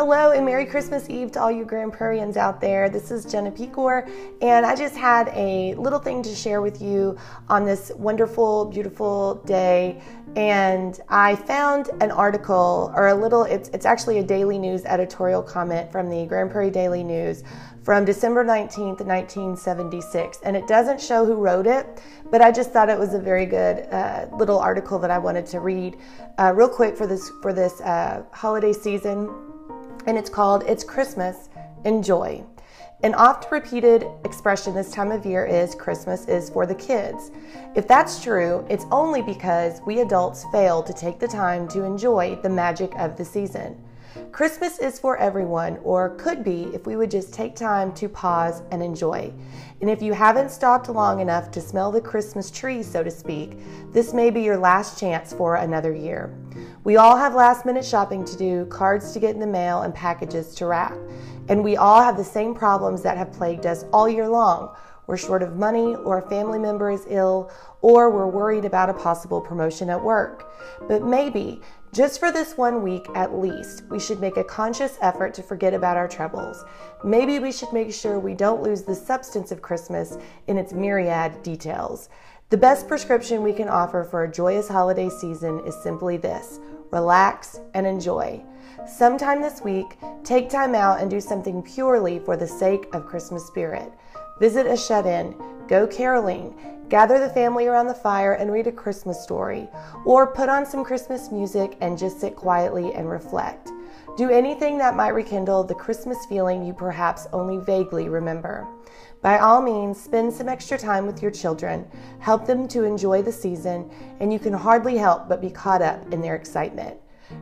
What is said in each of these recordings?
Hello and Merry Christmas Eve to all you Grand Prairians out there. This is Jenna Pecor, and I just had a little thing to share with you on this wonderful, beautiful day. And I found an article, or a little, it's, it's actually a daily news editorial comment from the Grand Prairie Daily News from December 19th, 1976. And it doesn't show who wrote it, but I just thought it was a very good uh, little article that I wanted to read uh, real quick for this, for this uh, holiday season and it's called It's Christmas, Enjoy. An oft repeated expression this time of year is Christmas is for the kids. If that's true, it's only because we adults fail to take the time to enjoy the magic of the season. Christmas is for everyone, or could be if we would just take time to pause and enjoy. And if you haven't stopped long enough to smell the Christmas tree, so to speak, this may be your last chance for another year. We all have last minute shopping to do, cards to get in the mail, and packages to wrap. And we all have the same problems that have plagued us all year long. We're short of money, or a family member is ill, or we're worried about a possible promotion at work. But maybe just for this one week at least, we should make a conscious effort to forget about our troubles. Maybe we should make sure we don't lose the substance of Christmas in its myriad details. The best prescription we can offer for a joyous holiday season is simply this relax and enjoy. Sometime this week, take time out and do something purely for the sake of Christmas spirit. Visit a shut in, go caroling, gather the family around the fire and read a Christmas story, or put on some Christmas music and just sit quietly and reflect. Do anything that might rekindle the Christmas feeling you perhaps only vaguely remember. By all means, spend some extra time with your children, help them to enjoy the season, and you can hardly help but be caught up in their excitement.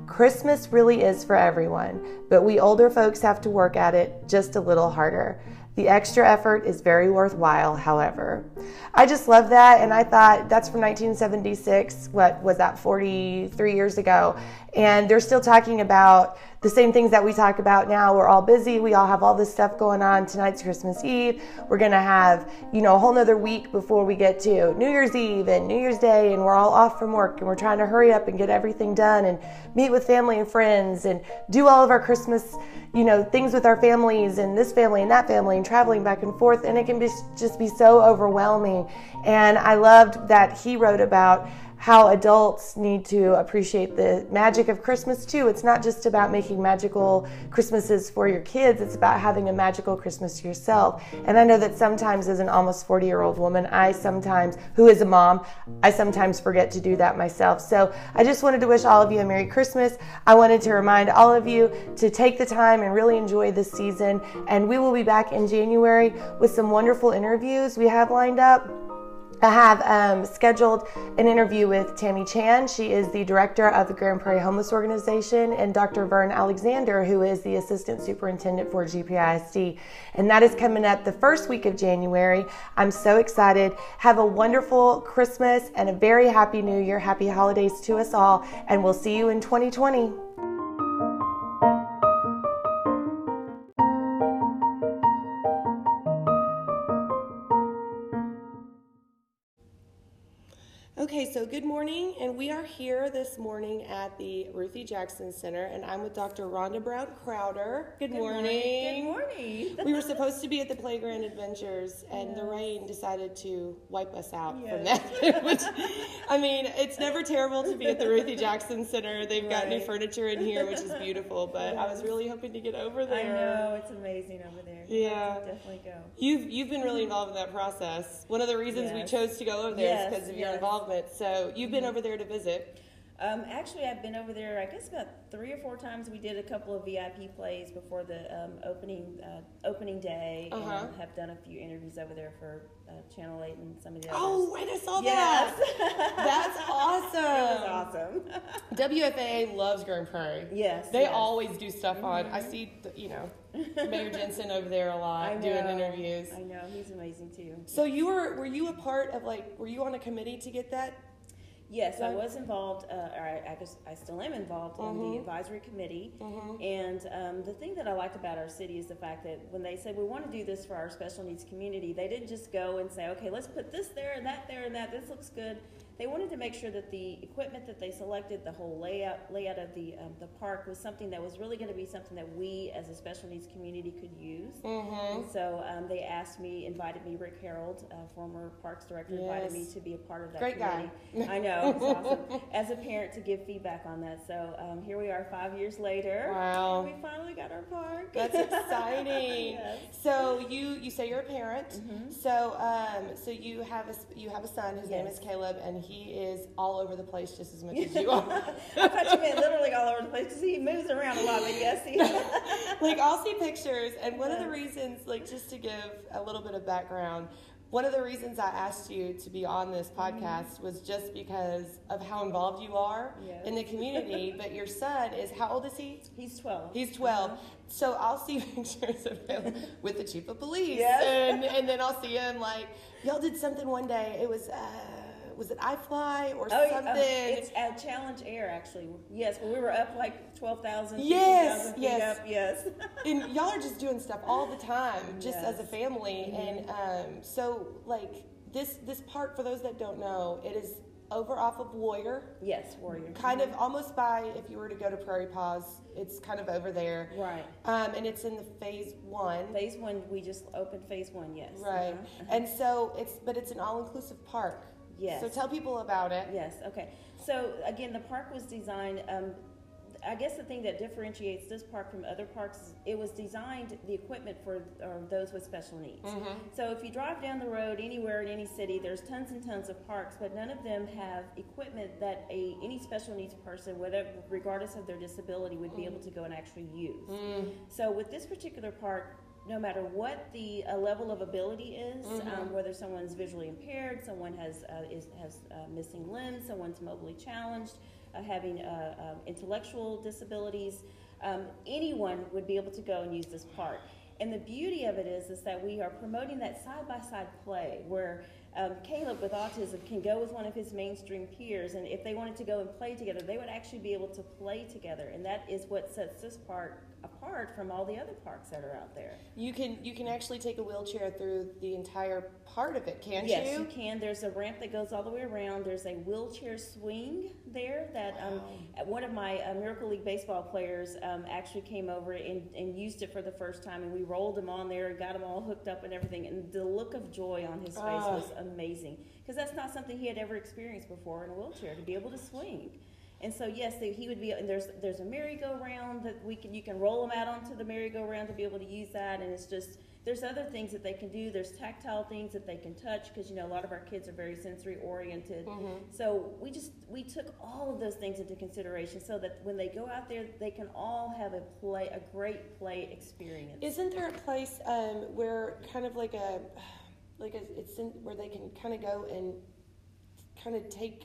Christmas really is for everyone, but we older folks have to work at it just a little harder. The extra effort is very worthwhile, however. I just love that, and I thought that's from 1976. What was that, 43 years ago? And they're still talking about the same things that we talk about now. We're all busy. We all have all this stuff going on. Tonight's Christmas Eve. We're going to have, you know, a whole nother week before we get to New Year's Eve and New Year's Day. And we're all off from work and we're trying to hurry up and get everything done and meet with family and friends and do all of our Christmas, you know, things with our families and this family and that family and traveling back and forth. And it can be, just be so overwhelming. And I loved that he wrote about how adults need to appreciate the magic of Christmas too. It's not just about making magical Christmases for your kids, it's about having a magical Christmas yourself. And I know that sometimes, as an almost 40 year old woman, I sometimes, who is a mom, I sometimes forget to do that myself. So I just wanted to wish all of you a Merry Christmas. I wanted to remind all of you to take the time and really enjoy this season. And we will be back in January with some wonderful interviews we have lined up. I have um, scheduled an interview with Tammy Chan. She is the director of the Grand Prairie Homeless Organization, and Dr. Vern Alexander, who is the assistant superintendent for GPISD. And that is coming up the first week of January. I'm so excited. Have a wonderful Christmas and a very happy New Year. Happy holidays to us all, and we'll see you in 2020. Okay, so good morning, and we are here this morning at the Ruthie Jackson Center, and I'm with Dr. Rhonda Brown Crowder. Good, Good morning. morning. We were supposed to be at the Playground Adventures, and the rain decided to wipe us out from that. Which, I mean, it's never terrible to be at the Ruthie Jackson Center. They've got new furniture in here, which is beautiful, but I was really hoping to get over there. I know it's amazing over there. Yeah. definitely go. You've you've been really involved in that process. One of the reasons we chose to go over there Yes, is because of your involvement. So you've been mm-hmm. over there to visit. Um, actually, I've been over there. I guess about three or four times. We did a couple of VIP plays before the um, opening uh, opening day, Uh-huh. and have done a few interviews over there for uh, Channel Eight and some of the others. Oh, wait, I saw yes, that. That's awesome. it was awesome. WFAA loves Grand Prairie. yes, They yes. always do stuff on. I see, the, you know, Mayor Jensen over there a lot doing interviews. I know he's amazing too. So you were were you a part of like were you on a committee to get that? Yes, I was involved, uh, or I, I, guess I still am involved in Mhm. the advisory committee. Mhm. And um, the thing that I liked about our city is the fact that when they said we want to do this for our special needs community, they didn't just go and say, okay, let's put this there and that there and that. This looks good. They wanted to make sure that the equipment that they selected, the whole layout layout of the um, the park was something that was really going to be something that we as a special needs community could use. Mm-hmm. And so um, they asked me, invited me, Rick Herold, uh, former Parks Director, invited me to be a part of that Great guy. I know, it's awesome. As a parent, to give feedback on that. So um, here we are, five years later. Wow. We finally got our park. That's exciting. Yes. So you you say you're a parent. Mm-hmm. So um so you have a you have a son. His name is Caleb, and he is all over the place just as much as you are. I thought you meant literally all over the place because he moves around a lot, but yes, he like I'll see pictures, and one of the reasons, like just to give a little bit of background, one of the reasons I asked you to be on this podcast was just because of how involved you are Yes. in the community. but your son is how old is he? He's 12. He's 12. So I'll see pictures of him with the chief of police. Yes. And, and then I'll see him like, y'all did something one day. It was, uh, was it iFly or Oh, something? uh, it's at Challenge Air, actually. Yes, when we were up like 12,000, Yes, 15,000 feet yes. up. Yes. and y'all are just doing stuff all the time, just as a Yes. family. And um, so, like, this, this park, for those that don't know, it is over off of Warrior. yes, Warrior. Kind of almost by, if you were to go to Prairie Paws, it's kind of over there. Right. Um, and it's in the phase one. Phase one, we just opened phase one, yes. Right. Uh-huh. And so it's, but it's an all inclusive park. Yes. So tell people about it. Yes, okay. So again, the park was designed, um, I guess the thing that differentiates this park from other parks is it was designed, the equipment for or those with special needs. Mm-hmm. So if you drive down the road anywhere in any city, there's tons and tons of parks, but none of them have equipment that a any special needs person, whether regardless of their disability, would be able to go and actually use. Mm. So with this particular park, no matter what the uh, level of ability is, um, whether someone's visually impaired, someone has uh, is, has uh, missing limbs, someone's mobily challenged, uh, having uh, um, intellectual disabilities, um, anyone would be able to go and use this park. And the beauty of it is, is that we are promoting that side by side play where um, Caleb with autism can go with one of his mainstream peers, and if they wanted to go and play together, they would actually be able to play together, and that is what sets this park apart from all the other parks that are out there. You can you can actually take a wheelchair through the entire part of it, can't yes, you? you can. There's a ramp that goes all the way around. There's a wheelchair swing there that um, one of my uh, Miracle League baseball players um, actually came over and, and used it for the first time, and we rolled him on there and got him all hooked up and everything. And the look of joy on his face Ah. was amazing because that's not something he had ever experienced before in a wheelchair to be able to swing. And so yes, he would be. And there's there's a merry-go-round that we can you can roll them out onto the merry-go-round to be able to use that. And it's just there's other things that they can do. There's tactile things that they can touch because you know a lot of our kids are very sensory oriented. Mm-hmm. So we just we took all of those things into consideration so that when they go out there, they can all have a play a great play experience. Isn't there a place um, where kind of like a like a, it's in, where they can kind of go and kind of take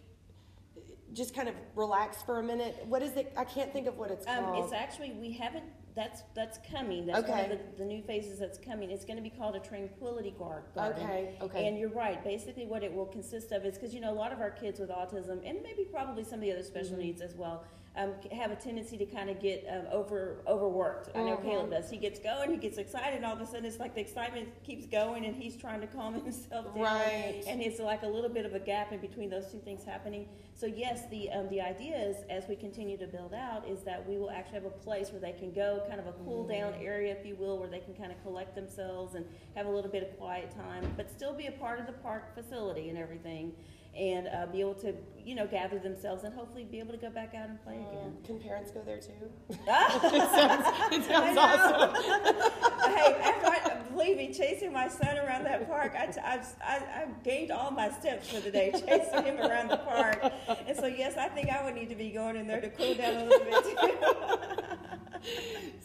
just kind of relax for a minute? What is it? I can't think of what it's Um, called. it's actually we haven't. That's that's coming. That's one Okay. of the, the new phases that's coming. It's going to be called a tranquility guard garden. okay. Okay. And you're right. Basically, what it will consist of is because you know a lot of our kids with autism, and maybe probably some of the other special Mhm. needs as well, um, have a tendency to kind of get um, over overworked. I know Mhm. Caleb does. He gets going, he gets excited, and all of a sudden it's like the excitement keeps going, and he's trying to calm himself down. Right. And it's like a little bit of a gap in between those two things happening. So yes, the um, the idea is as we continue to build out is that we will actually have a place where they can go, kind of a cool down area, if you will, where they can kind of collect themselves and have a little bit of quiet time, but still be a part of the park facility and everything, and uh, be able to you know gather themselves and hopefully be able to go back out and play again. Can parents go there too? it sounds, it sounds I awesome. hey, after I, believe me, chasing my son around that park, I, I, I, I gained all my steps for the day, chasing him around the park. And so, yes, I think I would need to be going in there to cool down a little bit too.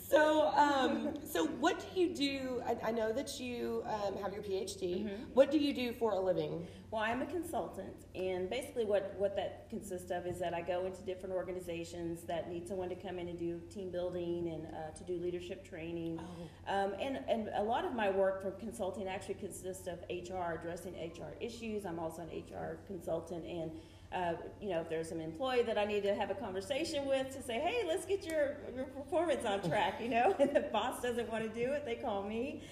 So, um, so what do you do? I, I know that you um, have your PhD. Mhm. What do you do for a living? Well, I'm a consultant, and basically, what, what that consists of is that I go into different organizations that need someone to come in and do team building and uh, to do leadership training. Um, and, and a lot of my work for consulting actually consists of HR, addressing HR issues. I'm also an HR consultant, and uh, you know, if there's an employee that I need to have a conversation with to say, hey, let's get your, your performance on track, you know, and the boss doesn't want to do it, they call me.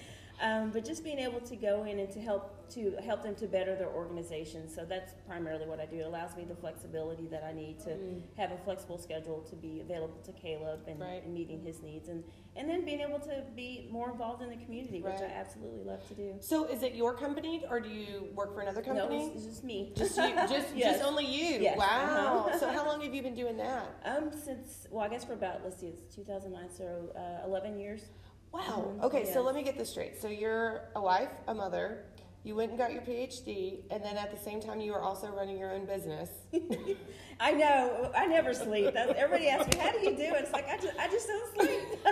Um, but just being able to go in and to help to help them to better their organization. So that's primarily what I do. It allows me the flexibility that I need to Mm. have a flexible schedule to be available to Caleb and, Right. and meeting his needs, and and then being able to be more involved in the community, which I absolutely love to do. So is it your company or do you work for another No, company? it's, it's just me. just you, just Yes. just only you. Yes, Wow. uh-huh. so how long have you been doing that? Um, since well, I guess for about let's see, it's 2009, so uh, 11 years. Wow. Mhm, Okay, so let me get this straight. So you're a wife, a mother. You went and got your PhD, and then at the same time, you were also running your own business. I know. I never sleep. That's, everybody asks me, "How do you do it?" It's like I just, I just don't sleep.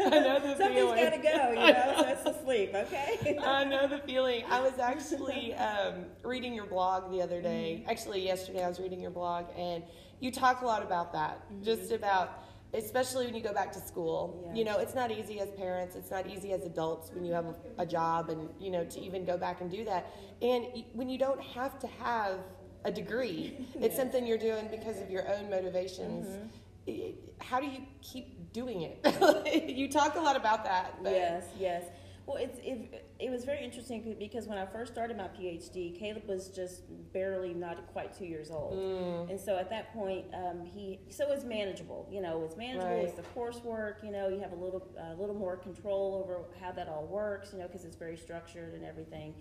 I know the Something's feeling. got to go, you know. So it's the sleep, okay? I know the feeling. I was actually um, reading your blog the other day. Actually, yesterday I was reading your blog, and you talk a lot about that. Just about, especially when you go back to school. Yeah. You know, it's not easy as parents. It's not easy as adults when you have a, a job, and you know, to even go back and do that. And when you don't have to have a degree, it's Yes. something you're doing because of your own motivations. Mm-hmm. How do you keep doing it? you talk a lot about that. But Yes, yes. Well, it's it, it was very interesting because when I first started my PhD, Caleb was just barely not quite two years old, Mm. and so at that point, um, he so it's manageable. You know, it's manageable. Right. It's the coursework. You know, you have a little a little more control over how that all works. You know, because it's very structured and everything.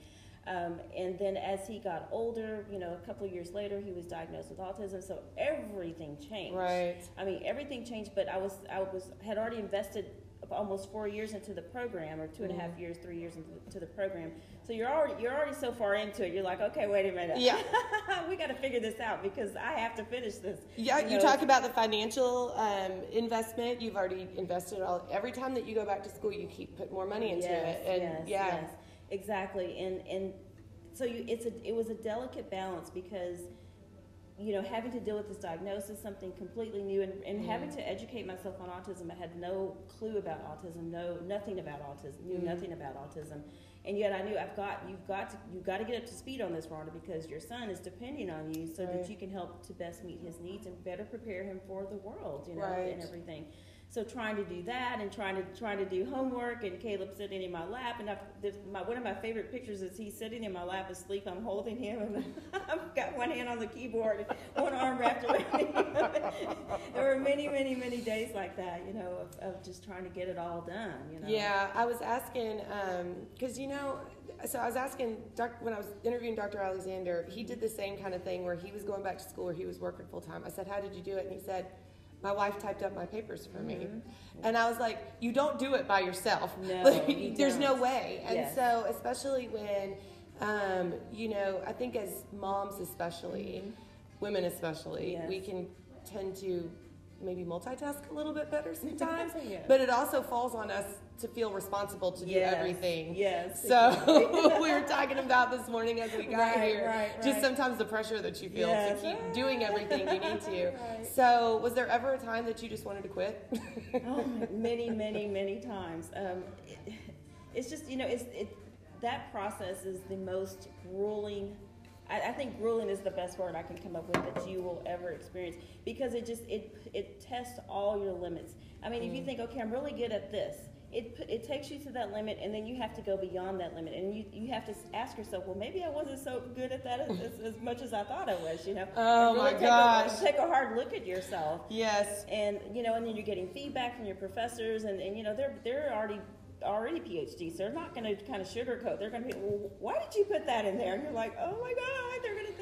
Um, and then as he got older, you know, a couple of years later, he was diagnosed with autism. So everything changed. Right. I mean, everything changed, but I was I was had already invested almost four years into the program, or two and a half years, three years into the, to the program. So you're already you're already so far into it. You're like, okay, wait a minute. Yeah. we got to figure this out because I have to finish this. Yeah, you know. talk about the financial um, investment. You've already invested all. Every time that you go back to school, you keep putting more money into yes, it, and yes, yeah, yes, exactly. And and so you, it's a it was a delicate balance because you know having to deal with this diagnosis, something completely new, and, and having to educate myself on autism. I had no clue about autism, no nothing about autism, knew Mhm. nothing about autism, and yet I knew I've got you've got to you've got to get up to speed on this, Rhonda, because your son is depending on you so Right. that you can help to best meet his needs and better prepare him for the world, you know, Right. and everything. So trying to do that and trying to trying to do homework and Caleb sitting in my lap and I've, this, my, one of my favorite pictures is he's sitting in my lap asleep. I'm holding him and I've got one hand on the keyboard, and one arm wrapped around me. there were many, many, many days like that, you know, of, of just trying to get it all done. You know. yeah. I was asking um, because you know, so I was asking doc, when I was interviewing Dr. Alexander. He did the same kind of thing where he was going back to school, where he was working full time. I said, "How did you do it?" And he said. My wife typed up my papers for me, and I was like, "You don't do it by yourself. No, Like, you there's no don't. way." And Yes. so, especially when, um, you know, I think as moms, especially, women especially, Yes. we can tend to maybe multitask a little bit better sometimes. Yes. But it also falls on us to feel responsible to do Yes, everything. yes, So we were talking about this morning as we got Right, here. right, right. Just sometimes the pressure that you feel Yes. to keep doing everything you need to. Right. So was there ever a time that you just wanted to quit? oh, many, many, many times. Um, it, it's just you know, it's it, that process is the most grueling. I, I think grueling is the best word I can come up with that you will ever experience because it just it it tests all your limits. I mean, if you think, okay, I'm really good at this. It, it takes you to that limit, and then you have to go beyond that limit, and you, you have to ask yourself, well, maybe I wasn't so good at that as, as, as much as I thought I was, you know. Oh, really my take gosh. A, take a hard look at yourself, yes. and you know, and then you're getting feedback from your professors, and, and you know, they're they're already already PhDs. They're not going to kind of sugarcoat. They're going to be, well, why did you put that in there? And you're like, oh my god, they're going to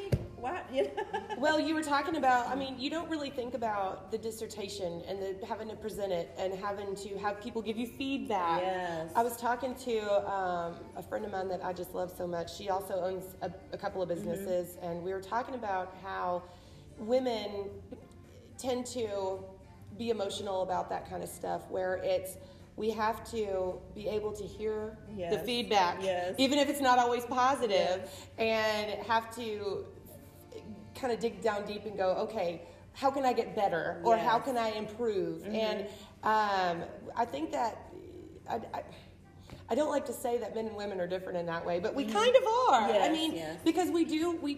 what? You know? Well, you were talking about, I mean, you don't really think about the dissertation and the, having to present it and having to have people give you feedback. Yes. I was talking to um, a friend of mine that I just love so much. She also owns a, a couple of businesses, and we were talking about how women tend to be emotional about that kind of stuff, where it's we have to be able to hear the feedback, Yes. even if it's not always positive, and have to kind of dig down deep and go, okay, how can I get better, or how can I improve? Mm-hmm. And um, I think that I, I, I don't like to say that men and women are different in that way, but we kind of are. I mean, yes. because we do. We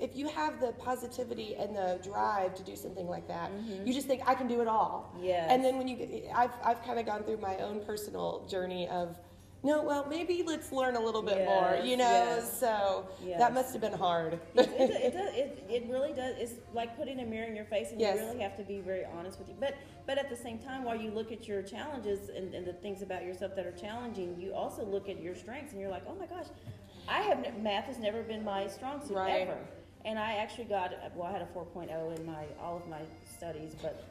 if you have the positivity and the drive to do something like that, you just think I can do it all. Yes. And then when you, get- I've I've kind of gone through my own personal journey of. No, well, maybe let's learn a little bit more, you know. yes. So Yes. that must have been hard. it, it, does, it, it really does. It's like putting a mirror in your face, and Yes. you really have to be very honest with you. But but at the same time, while you look at your challenges and, and the things about yourself that are challenging, you also look at your strengths, and you're like, oh my gosh, I have math has never been my strong suit Right. ever. And I actually got well, I had a 4.0 in my all of my studies, but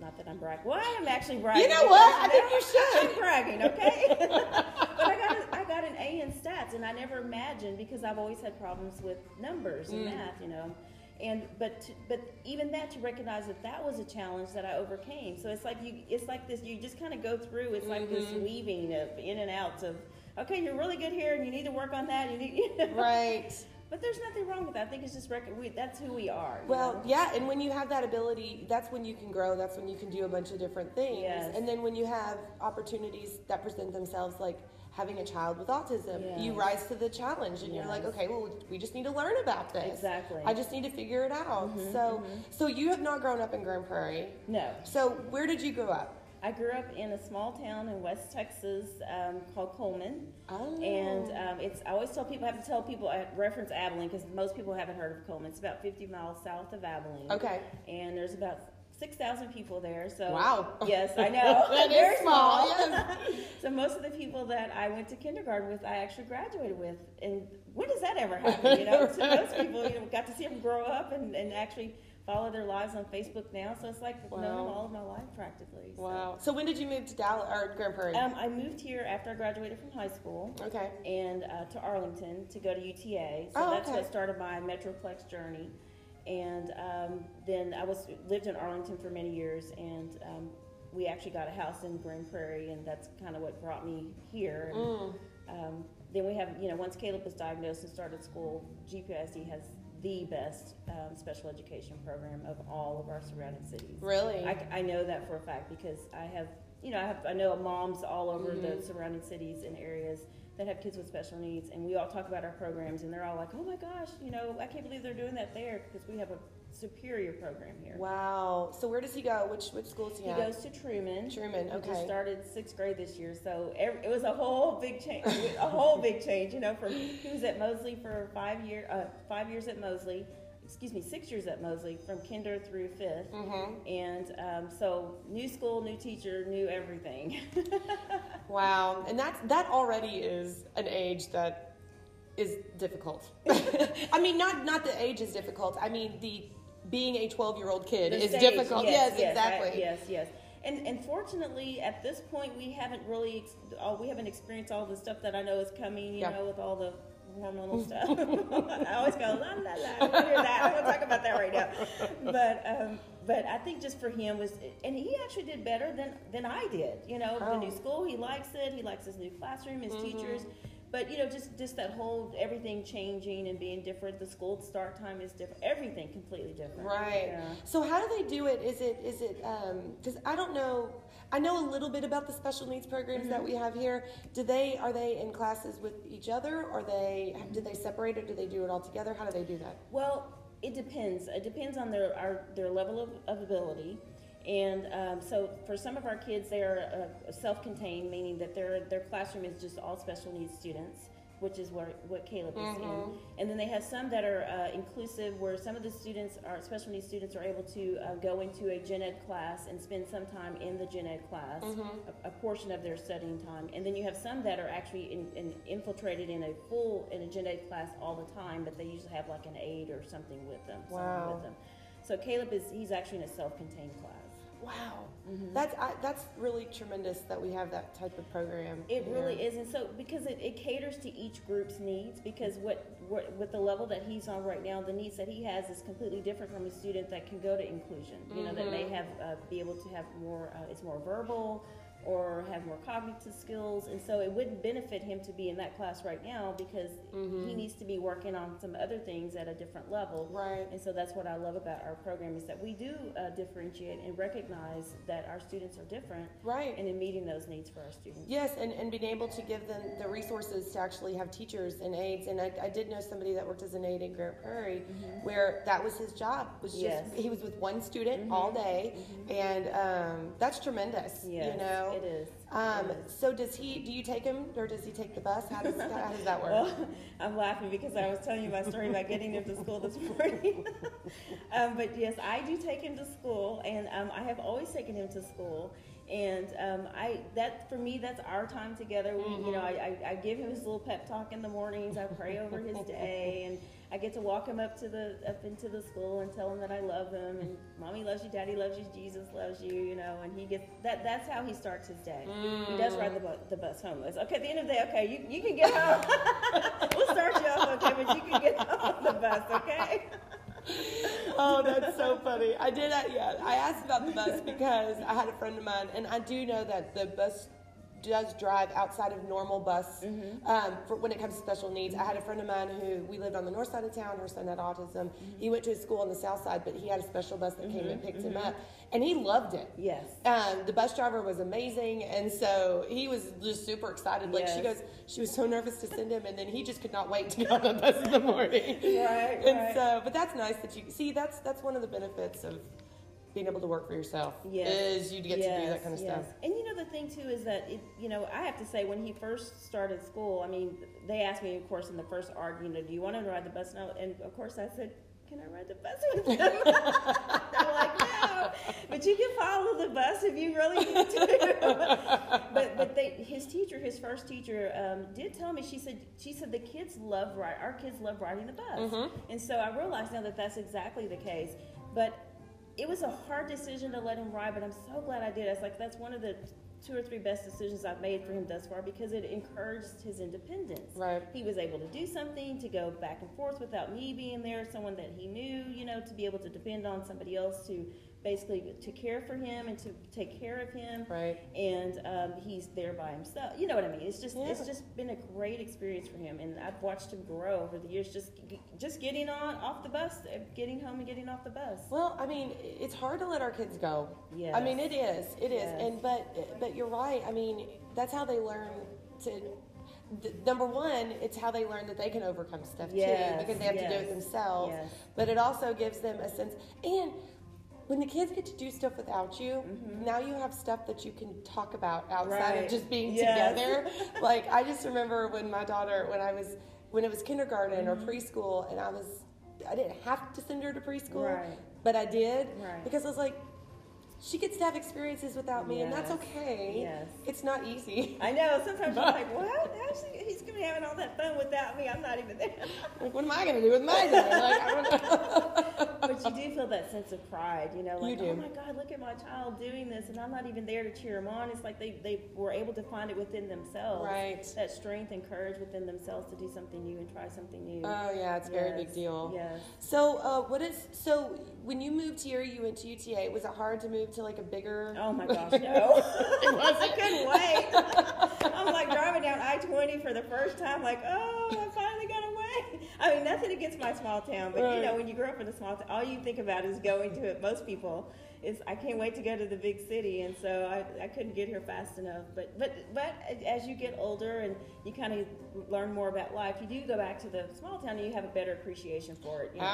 not that I'm bragging. Well, I am actually bragging. You know what? I think you should. I'm bragging, okay? but I got a, I got an A in stats, and I never imagined because I've always had problems with numbers Mm. and math, you know. And but to, but even that to recognize that that was a challenge that I overcame. So it's like you it's like this. You just kind of go through. It's like this Mm-hmm. weaving of in and outs of. Okay, you're really good here, and you need to work on that. You need, you know. right. But there's nothing wrong with that. I think it's just rec- we, that's who we are. Well, know? yeah, and when you have that ability, that's when you can grow. That's when you can do a bunch of different things. Yes. And then when you have opportunities that present themselves, like having a child with autism, you rise to the challenge, and you're like, okay, well, we just need to learn about this. Exactly. I just need to figure it out. Mm-hmm, so, so you have not grown up in Grand Prairie. no. So, where did you grow up? I grew up in a small town in West Texas um, called Coleman. Oh. And um, it's I always tell people I have to tell people I reference Abilene because most people haven't heard of Coleman. It's about 50 miles south of Abilene. Okay. And there's about 6,000 people there. So Wow. Yes, I know. That Very small, small. yes. so most of the people that I went to kindergarten with, I actually graduated with. And when does that ever happen? You know, so most people you know got to see them grow up and, and actually follow their lives on Facebook now. So it's like known them all of my life practically. So. Wow. So, when did you move to Dallas or Grand Prairie? Um, I moved here after I graduated from high school okay. and uh, to Arlington to go to UTA. So Oh, that's okay. what started my Metroplex journey. And um, then I was lived in Arlington for many years, and um, we actually got a house in Grand Prairie, and that's kind of what brought me here. And, Mm. um, then we have, you know, once Caleb was diagnosed and started school, GPISD has the best um, special education program of all of our surrounding cities. Really? I, I know that for a fact because I have, you know, I have I know moms all over Mm-hmm. the surrounding cities and areas that have kids with special needs, and we all talk about our programs, and they're all like, "Oh my gosh, you know, I can't believe they're doing that there because we have a superior program here." Wow. So, where does he go? Which which schools he He at? goes to Truman. Truman, He okay. just started sixth grade this year, so every, it was a whole big change. a whole big change, you know. From he was at Mosley for five year, uh, five years at Mosley. Excuse me, six years at Mosley, from kinder through 5th Mm-hmm. And um, so, new school, new teacher, new everything. Wow, and that's that already is an age that is difficult. I mean, not not the age is difficult. I mean, the being a twelve year old kid The is stage, difficult. Yes, I- exactly. yes, yes. And, and fortunately, at this point, we haven't really ex- all, we haven't experienced all the stuff that I know is coming. You Yeah. know, with all the hormonal stuff. I always go la la la. I hear that. I don't talk about that right now. But um, but I think just for him was, and he actually did better than than I did. You know, the Oh. new school, he likes it. He likes his new classroom, his teachers. But you know, just just that whole everything changing and being different. The school start time is different. Everything completely different. Right. Yeah. So how do they do it? Is it is it because I don't know. I know a little bit about the special needs programs Mm-hmm. that we have here. Do they are they in classes with each other, or they do they separate it? Do they do it all together? How do they do that? Well, it depends. It depends on their our, their level of, of ability. And um, so, for some of our kids, they are uh, self-contained, meaning that their their classroom is just all special needs students, which is where what Caleb is in. And then they have some that are uh, inclusive, where some of the students are special needs students are able to uh, go into a gen ed class and spend some time in the gen ed class, a, a portion of their studying time. And then you have some that are actually in, in, infiltrated in a full in a gen ed class all the time, but they usually have like an aide or something with them. Wow. With them. So Caleb is he's actually in a self-contained class. Wow, Mm-hmm. that's I, that's really tremendous that we have that type of program. It really is, and so because it, it caters to each group's needs. Because what, what with the level that he's on right now, the needs that he has is completely different from a student that can go to inclusion. You know, that may have uh, be able to have more. Uh, it's more verbal, or have more cognitive skills, and so it wouldn't benefit him to be in that class right now because he needs to be working on some other things at a different level. Right. And so that's what I love about our program is that we do uh, differentiate and recognize that our students are different, Right. and in meeting those needs for our students. Yes, and, and being able to give them the resources to actually have teachers and aides. And I, I did know somebody that worked as an aide in Grand Prairie where that was his job. Was just Mm-hmm. Yes. Mm-hmm. he was with one student all day, and um, that's tremendous. Yes, you know, it is. Um, It is. so does he? Do you take him, or does he take the bus? How does how does that work? Well, I'm laughing because I was telling you my story about getting him to school this morning. um, but yes, I do take him to school, and um, I have always taken him to school. And um, I that for me, that's our time together. We, You know, I, I, I give him his little pep talk in the mornings. I pray over his day, and I get to walk him up to the up into the school and tell him that I love him, and mommy loves you, daddy loves you, Jesus loves you. You know, and he gets that. That's how he starts his day. He does ride the, bu- the bus home. It's, okay, at the end of the day, okay, you, you can get home. we'll start you off, okay, but you can get on the bus, okay? oh, that's so funny. I did that. Yeah, I asked about the bus because I had a friend of mine, and I do know that the bus does drive outside of normal bus um, for when it comes to special needs. I had a friend of mine who we lived on the north side of town. Her son had autism. He went to a school on the south side, but he had a special bus that came and picked him up, and he loved it. Yes. Um, the bus driver was amazing, and so he was just super excited. Like she goes, she was so nervous to send him, and then he just could not wait to get on the bus in the morning. Right, And right. so, but that's nice that you see. That's that's one of the benefits of being able to work for yourself. Yes. Is you get to do that kind of yes. stuff. And you know the thing too is that it, you know I have to say when he first started school, I mean they asked me of course in the first arc, you know, do you want him to ride the bus? No, and of course I said, can I ride the bus with him? They're like, no, but you can follow the bus if you really need to. but but they, his teacher, his first teacher, um, did tell me. She said she said the kids love ride. Our kids love riding the bus, Mm-hmm. and so I realize now that that's exactly the case. But it was a hard decision to let him ride, but I'm so glad I did. It's like that's one of the two or three best decisions I've made for him thus far because it encouraged his independence. Right. He was able to do something, to go back and forth without me being there, someone that he knew, you know, to be able to depend on somebody else to basically to care for him and to take care of him. Right. And um, he's there by himself. You know what I mean? It's just it's just been a great experience for him, and I've watched him grow over the years. Just just getting on off the bus, uh, getting home and getting off the bus. Well, I mean, it's hard to let our kids go. Yes. I mean, it is. It is. Yes. And but but you're right. I mean, that's how they learn to. th- Number one, it's how they learn that they can overcome stuff Yes, too, because they have to do it themselves. yes. But it also gives them a sense. And when the kids get to do stuff without you, now you have stuff that you can talk about outside of Mm-hmm. Just being Yes. together. like I just remember when my daughter, when I was, when it was kindergarten Mm-hmm. or preschool, and I was, I didn't have to send her to preschool, Right. but I did Right. because I was like, she gets to have experiences without me, and that's okay. Yes. It's not easy. I know. Sometimes you're like, what? He, he's gonna be having all that fun without me? I'm not even there. Like, what am I going to do with my day? Like, I don't know. but you do feel that sense of pride, you know, like, You do. oh my God, look at my child doing this, and I'm not even there to cheer him on. It's like they, they were able to find it within themselves, Right. That strength and courage within themselves to do something new and try something new. Oh yeah, it's a very big deal. Yes. So, uh, what is so when you moved here? You went to UTA. Was it hard to move to like a bigger? Oh my gosh, no! I couldn't wait. I'm like driving down I-20 for the first time, like, oh, I finally got away. I mean, nothing against my small town, but you know, when you grow up in a small town, all you think about is going to it. Most people is, I can't wait to go to the big city, and so I, I couldn't get here fast enough. But but but as you get older and you kind of learn more about life, you do go back to the small town, and you have a better appreciation for it. You know?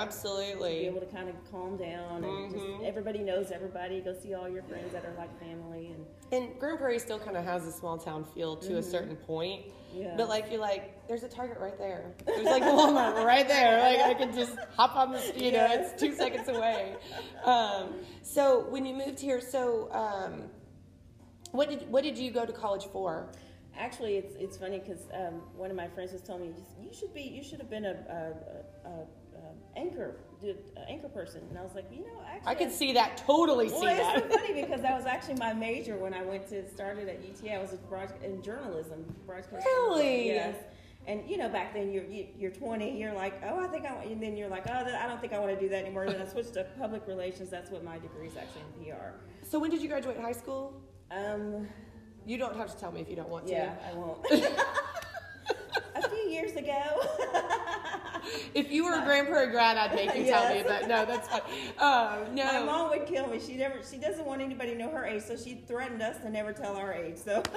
be able to kind of calm down and Mhm. just everybody knows everybody. Go see all your friends that are like family and And Grand Prairie still kind of has a small town feel to a certain point. Yeah. But like you're like, there's a Target right there. There's like a Walmart right there. Like I can just hop on this. You know, it's two seconds away. Um, so when you moved here, so um, what did what did you go to college for? actually it's it's funny because um, one of my friends was telling me you should be you should have been a, a, a, a, a anchor did- a anchor person and I was like you know actually I could see that. Totally see Well, it's that. so funny because that was actually my major when I went to started at UTA. I was in journalism, broadcast. Really? Yes. And you know, back then you're you, you're 20. You're like, oh, I think I want. And then you're like, oh, I don't think I want to do that anymore. then I switched to public relations. That's what my degree is actually in PR. So when did you graduate high school? Um, You don't have to tell me if you don't want to. Yeah, I won't. a few years ago. if you were a Grand Prairie grad, I'd make you tell me, Yes. but no, that's fine. Uh, no. My mom would kill me. She never. She doesn't want anybody to know her age, so she threatened us to never tell our age. So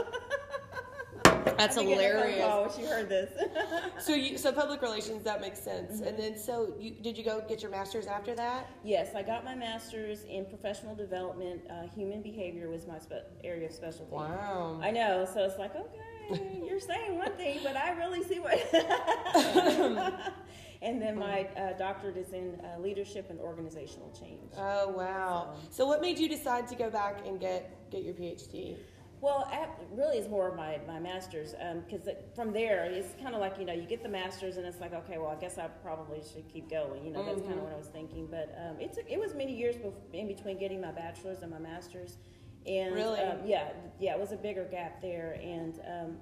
That's I think I got a phone hilarious. Oh, she heard this. So you so public relations that makes sense. Mm-hmm. And then so you did you go get your master's after that? yes, I got my master's in professional development. Uh, human behavior was my spe- area of specialty. Wow. I know. So it's like, okay, you're saying one thing, but I really see what. and then my uh, doctorate is in uh, leadership and organizational change. Oh wow. So what made you decide to go back and get get your PhD? Well, really, it's more of my, my master's because from there, it's kind of like you know, you get the master's and it's like, okay, well, I guess I probably should keep going. You know, that's kind of what I was thinking. But um, it took it was many years bef- in between getting my bachelor's and my master's, and Really? um, yeah, yeah, it was a bigger gap there, and um,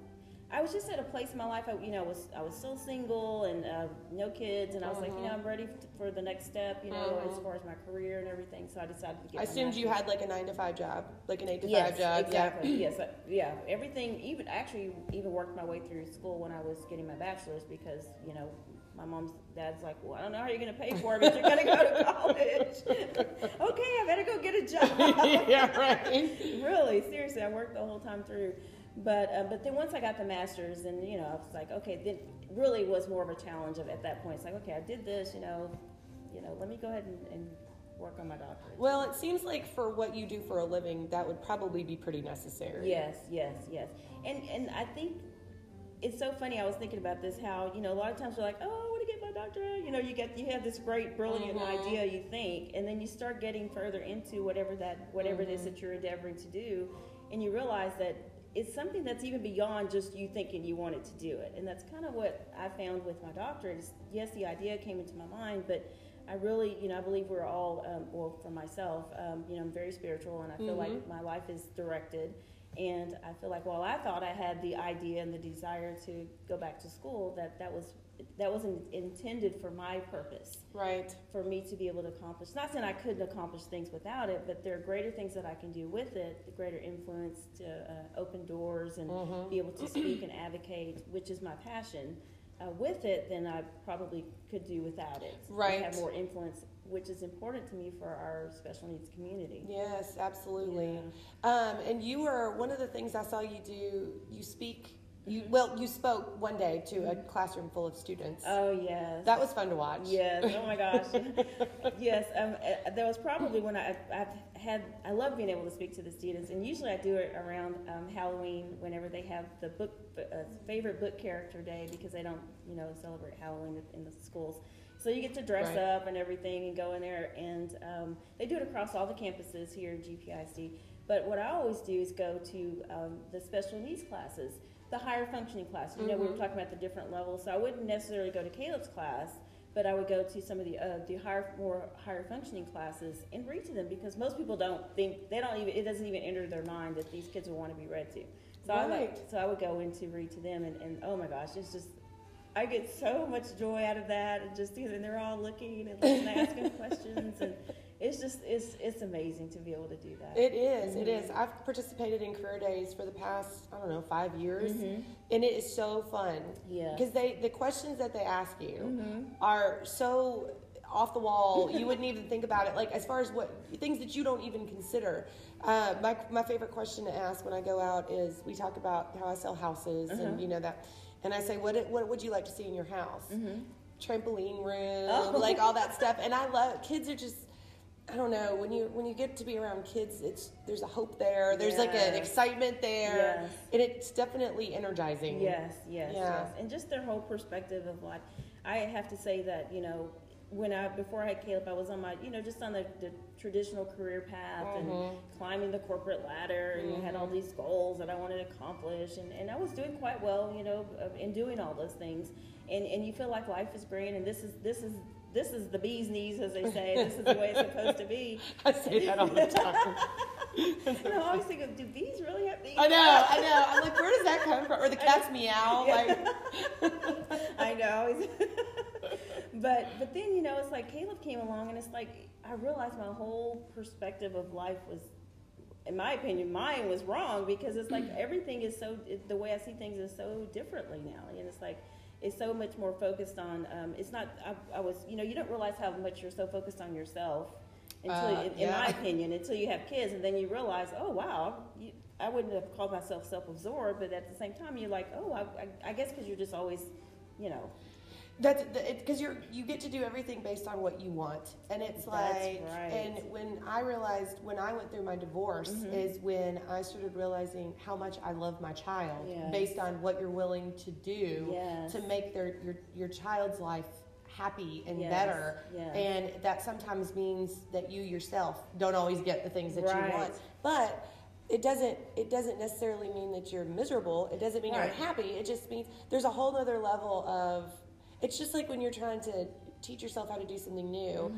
I was just at a place in my life. I, you know, was I was still single and uh, no kids, and I was like, you know, uh-huh. I'm ready for the next step. You know, as uh-huh. far as my career and everything. So I decided to get. I assumed you had like a nine to five job, like an eight to Yes, five job. exactly. yes, I- yeah. Everything, even actually, even worked my way through school when I was getting my bachelor's because you know my mom's dad's like, well, I don't know how you're going to pay for it, but you're going to go to college. okay, I better go get a job. Yeah. yeah, right. really, seriously, I worked the whole time through. But uh, but then once I got the master's, and you know, I was like, okay, then really was more of a challenge of at that point. It's like, okay, I did this, you know, you know, let me go ahead and, and work on my doctorate. Well, it seems like for what you do for a living, that would probably be pretty necessary. Yes, yes, yes. And and I think it's so funny. I was thinking about this. How you know a lot of times we're like, oh, I want to get my doctorate. You know, you get you have this great, brilliant Mhm. idea. You think, and then you start getting further into whatever that whatever it is Mm-hmm. that you're endeavoring to do, and you realize that it's something that's even beyond just you thinking you wanted to do it. And that's kind of what I found with my doctorate. Is yes, the idea came into my mind, but I really, you know, I believe we're all, um, well, for myself, um, you know, I'm very spiritual, and I feel like my life is directed. And I feel like, well, I thought I had the idea and the desire to go back to school. That that was that wasn't intended for my purpose Right. for me to be able to accomplish. Not saying I couldn't accomplish things without it, but there are greater things that I can do with it, the greater influence to uh, open doors and Mm-hmm. be able to speak and advocate, which is my passion. Uh, with it, than I probably could do without it. Right. Have more influence, which is important to me for our special needs community. Yes, absolutely. Um, and you were one of the things I saw you do. You speak. You well, you spoke one day to a classroom full of students. Oh yes. that was fun to watch. Yes. Oh my gosh. yes. Um, uh, there was probably when I, I've had. I love being able to speak to the students, and usually I do it around um, Halloween, whenever they have the book uh, favorite book character day, because they don't, you know, celebrate Halloween in the schools. So you get to dress Right. up and everything and go in there, and um, they do it across all the campuses here in GPISD. But what I always do is go to um, the special needs classes, the higher functioning classes. You know, we were talking about the different levels, so I wouldn't necessarily go to Caleb's class, but I would go to some of the uh, the higher, more higher functioning classes and read to them because most people don't think they don't even it doesn't even enter their mind that these kids will want to be read to. So I like so I would go in to read to them, and, and oh my gosh, it's just I get so much joy out of that, and just and they're all looking and asking questions, and it's just it's it's amazing to be able to do that. It is, it is. I've participated in career days for the past, I don't know, five years, Mm-hmm. and it is so fun. Yeah. Because they, the questions that they ask you Mm-hmm. are so off the wall. you wouldn't even think about it. Like as far as what things that you don't even consider. Uh, my my favorite question to ask when I go out is we talk about how I sell houses Uh-huh. and you know that, and I say what what would you like to see in your house? Mm-hmm. Trampoline room, Oh. like all that stuff. And I love kids are just. I don't know when you when you get to be around kids, it's there's a hope there. There's like an excitement there, Yes. and it's definitely energizing. Yes, yes, Yeah. yes. And just their whole perspective of like, I have to say that, you know, when I before I had Caleb, I was on my, you know, just on the, the traditional career path Mm-hmm. and climbing the corporate ladder, and had all these goals that I wanted to accomplish, and, and I was doing quite well, you know, in doing all those things. And and you feel like life is great, and this is this is this is the bee's knees, as they say. this is the way it's supposed to be. I say that all the time. And I always think of, do bees really have bees? I know, I know. I'm like, where does that come from? Or the cat's meow. Like, I know. But but then you know it's like Caleb came along and it's like I realized my whole perspective of life was in my opinion, mine was wrong because it's like everything is so the way I see things is so differently now, and it's like it's so much more focused on. Um, it's not. I, I, was, you know, you don't realize how much you're so focused on yourself until, Uh, in, in my opinion, until you have kids, and then you realize, oh wow, you, I wouldn't have called myself self-absorbed, but at the same time, you're like, oh, I, I, I guess because you're just always, you know, That's because you're you get to do everything based on what you want, and it's like. right. And when I realized when I went through my divorce Mm-hmm. is when I started realizing how much I love my child Yes. based on what you're willing to do Yes. to make their your your child's life happy and Yes, better. And that sometimes means that you yourself don't always get the things that Right. you want, but. It doesn't. It doesn't necessarily mean that you're miserable. It doesn't mean Right. you're unhappy. It just means there's a whole other level of it's just like when you're trying to teach yourself how to do something new.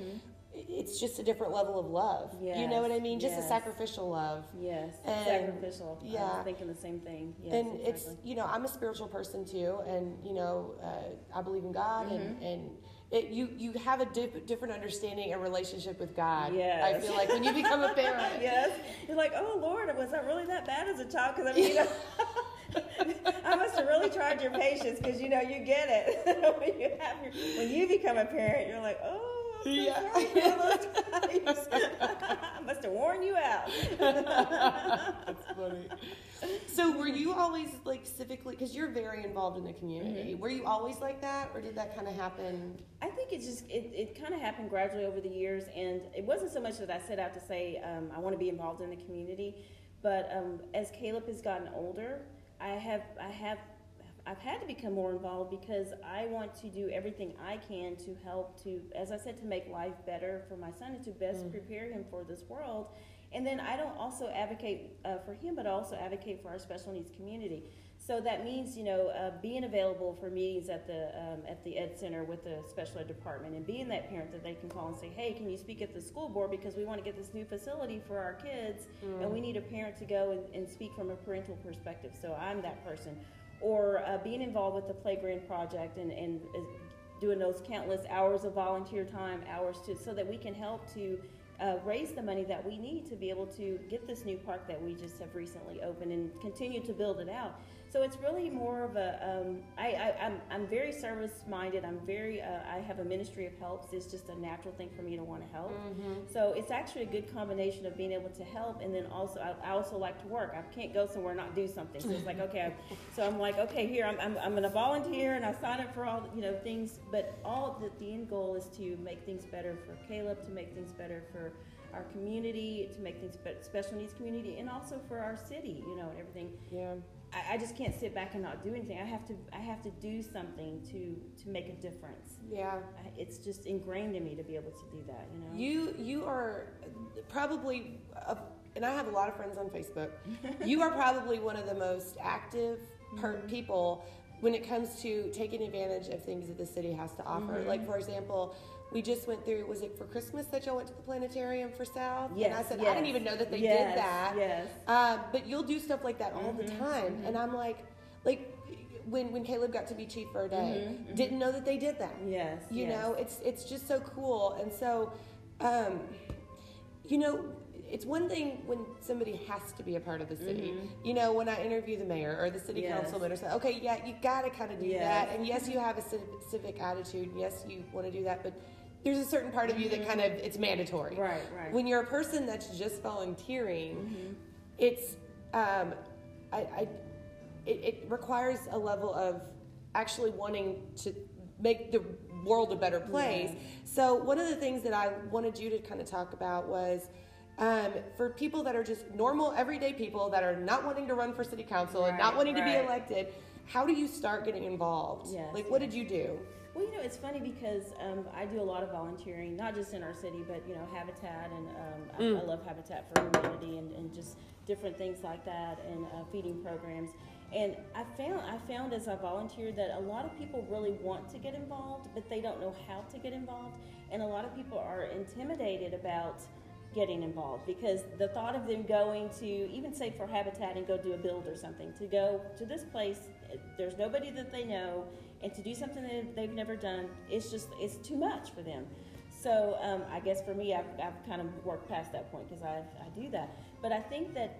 It's just a different level of love. you know Mm-hmm. What I mean? Just a sacrificial love. yes, And- sacrificial. Yeah. thinking the same thing. Yes, and it's you know I'm a spiritual person too, and you know uh, I believe in God, Mm-hmm. and and it, you you have a dif- different understanding and relationship with God. Yes. I feel like when you become a parent. yes. You're like, oh Lord, was I really that bad as a child? Because I mean, you know, I must have really tried your patience because you know you get it when you have your when you become a parent. You're like, oh. So Yeah. sorry for all those times. I must have worn you out. That's funny. So were you always like civically because you're very involved in the community? Mm-hmm. Were you always like that, or did that kind of happen? I think it just it, it kind of happened gradually over the years, and it wasn't so much that I set out to say um, I want to be involved in the community, but um, as Caleb has gotten older, I have I have I've had to become more involved because I want to do everything I can to help to, as I said, to make life better for my son and to best prepare him for this world. And then I don't also advocate uh, for him, but I also advocate for our special needs community. So that means, you know, uh, being available for meetings at the um, at the Ed Center with the special ed department, and being that parent that they can call and say, "Hey, can you speak at the school board because we want to get this new facility for our kids, and we need a parent to go and, and speak from a parental perspective." So I'm that person, or uh, being involved with the Playground Project and and uh, doing those countless hours of volunteer time, hours to so that we can help to uh, raise the money that we need to be able to get this new park that we just have recently opened and continue to build it out. So it's really more of a. Um, I, I, I'm, I'm very service minded. I'm very. Uh, I have a ministry of helps. It's just a natural thing for me to want to help. So it's actually a good combination of being able to help and then also I, I also like to work. I can't go somewhere and not do something. So it's like okay. So I'm like okay here I'm, I'm, I'm going to volunteer and I sign up for all you know things. But all the, the end goal is to make things better for Caleb, to make things better for our community, to make things better, special needs community, and also for our city. You know and everything. Yeah. I, I just can't sit back and not do anything. I have to I have to do something to to make a difference. Yeah. I, it's just ingrained in me to be able to do that. You know. You you are probably, a, and I have a lot of friends on Facebook. you are probably one of the most active per- mm-hmm. people when it comes to taking advantage of things that the city has to offer. Mm-hmm. Like for example, we just went through. Was it for Christmas that y'all went to the planetarium for South? and I Yes, said I didn't even know that they Yes, did that. yes. Uh, but you'll do stuff like that all the time, and I'm like, like. When, when Caleb got to be chief for a day, didn't know that they did that Yes, you yes. know it's it's just so cool and so um you know it's one thing when somebody has to be a part of the city you know when i interview the mayor or the city Mm-hmm. Yes. councilman or something okay yeah you gotta kind of do Yes. that and yes you have a civic attitude yes you want to do that but there's a certain part of you that kind of it's mandatory. Right, right. when you're a person that's just volunteering Mm-hmm. it's um i i it, it requires a level of actually wanting to make the world a better place. So one of the things that I wanted you to kind of talk about was um, for people that are just normal, everyday people that are not wanting to run for city council and not Right, wanting to be elected. How do you start getting involved? Yes, like, what did you do? Well, you know, it's funny because um, I do a lot of volunteering, not just in our city, but you know, Habitat, and um, I, I love Habitat for Humanity, and, and just different things like that, and uh, feeding programs. And I found I found as I volunteered that a lot of people really want to get involved, but they don't know how to get involved, and a lot of people are intimidated about getting involved because the thought of them going to even say for habitat and go do a build or something to go to this place there's nobody that they know and to do something that they've never done it's just it's too much for them So um, I guess for me, I've, I've kind of worked past that point because I, I do that. But I think that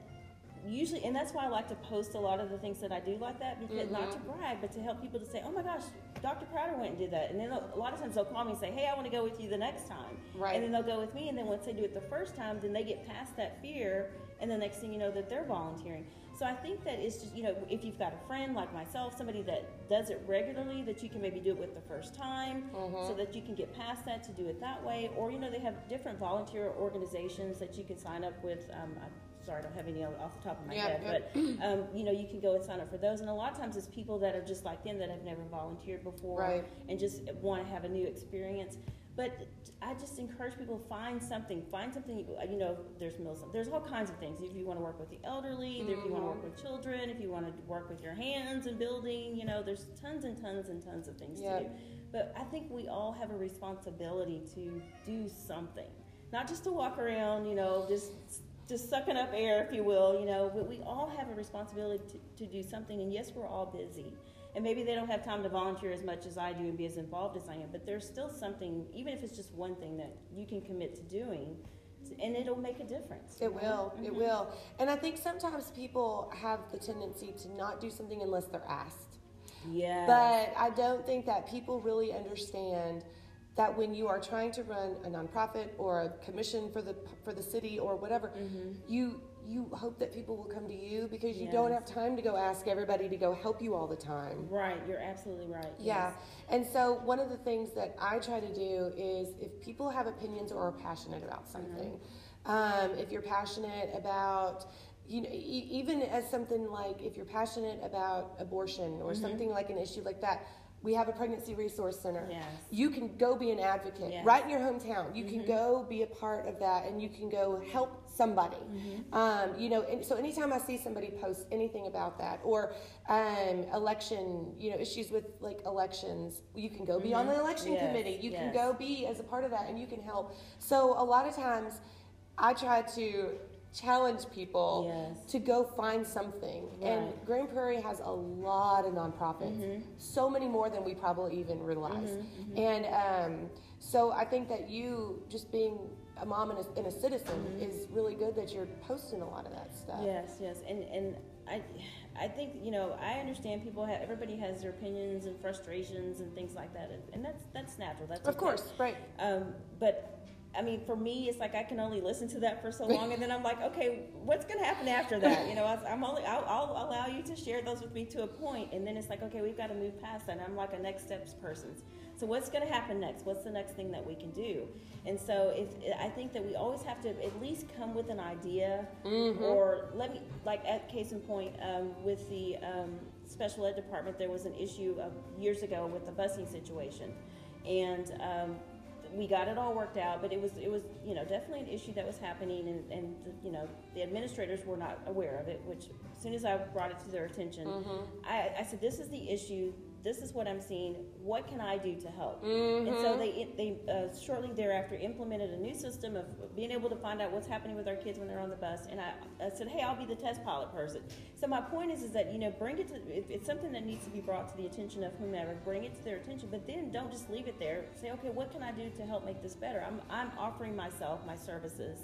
usually, and that's why I like to post a lot of the things that I do like that because mm-hmm. not to brag, but to help people to say, "Oh my gosh, Dr. Crowder went and did that." And then a lot of times they'll call me and say, "Hey, I want to go with you the next time." Right. And then they'll go with me, and then once they do it the first time, then they get past that fear, and the next thing you know, that they're volunteering. So I think that it's just you know if you've got a friend like myself, somebody that does it regularly, that you can maybe do it with the first time, mm-hmm. so that you can get past that to do it that way. Or you know they have different volunteer organizations that you can sign up with. Um, sorry, I don't have any off the top of my yeah, head, but um, you know, you can go and sign up for those. And a lot of times, it's people that are just like them that have never volunteered before right. and just want to have a new experience. But I just encourage people to find something. Find something. You know, there's meals. There's all kinds of things. If you want to work with the elderly, mm-hmm. if you want to work with children, if you want to work with your hands and building, you know, there's tons and tons and tons of things yep. to do. But I think we all have a responsibility to do something, not just to walk around, you know, just just sucking up air, if you will, you know, but we all have a responsibility to, to do something. And yes, we're all busy. And maybe they don't have time to volunteer as much as I do and be as involved as I am, but there's still something, even if it's just one thing that you can commit to doing, and it'll make a difference. It will. Mm-hmm. It will. And I think sometimes people have the tendency to not do something unless they're asked. Yeah. But I don't think that people really understand that when you are trying to run a nonprofit or a commission for the for the city or whatever, mm-hmm. you you hope that people will come to you because you yes. don't have time to go ask everybody to go help you all the time. Right, you're absolutely right. Yeah. Yes. And so one of the things that I try to do is if people have opinions or are passionate about mm-hmm. something, mm-hmm. um, if you're passionate about you know, even as something like if you're passionate about abortion or mm-hmm. something like an issue like that, we have a pregnancy resource center. Yes. You can go be an advocate yes. right in your hometown. You mm-hmm. can go be a part of that and you can go help somebody. Mm-hmm. Um, you know, and so anytime I see somebody post anything about that or um, election, you know, issues with like elections, you can go be mm-hmm. on the mm-hmm. election yes. committee. You can go be as a part of that and you can help. So a lot of times I try to challenge people yes. to go find something. Right. And Grand Prairie has a lot of nonprofits, mm-hmm. so many more than we probably even realize. Mm-hmm, mm-hmm. And um, so I think that you just being a mom and a, and a citizen mm-hmm. is really good that you're posting a lot of that stuff. Yes, yes, and and I. I think you know. I understand people have. Everybody has their opinions and frustrations and things like that, and, and that's that's natural. That's of okay. course right. Um, but I mean, for me, it's like I can only listen to that for so long, and then I'm like, okay, what's going to happen after that? You know, I'm only I'll, I'll, allow you to share those with me to a point, and then it's like, okay, we've got to move past that. And I'm like a next steps person. So what's going to happen next? What's the next thing that we can do? And so if I think that we always have to at least come with an idea, mm-hmm. or let me like at case in point um, with the um, special ed department, there was an issue of years ago with the busing situation, and um, we got it all worked out, but it was it was you know definitely an issue that was happening, and and you know the administrators were not aware of it. Which as soon as I brought it to their attention, mm-hmm. I, I said, "This is the issue this is what I'm seeing. What can I do to help? Mm-hmm. And so mm-hmm. they they uh, shortly thereafter implemented a new system of being able to find out what's happening with our kids when they're on the bus. And I, I said, hey, I'll be the test pilot person. So my point is, is that you know, bring it to if it's something that needs to be brought to the attention of whomever, bring it to their attention. But then don't just leave it there. Say, okay, what can I do to help make this better? I'm I'm offering myself, my services,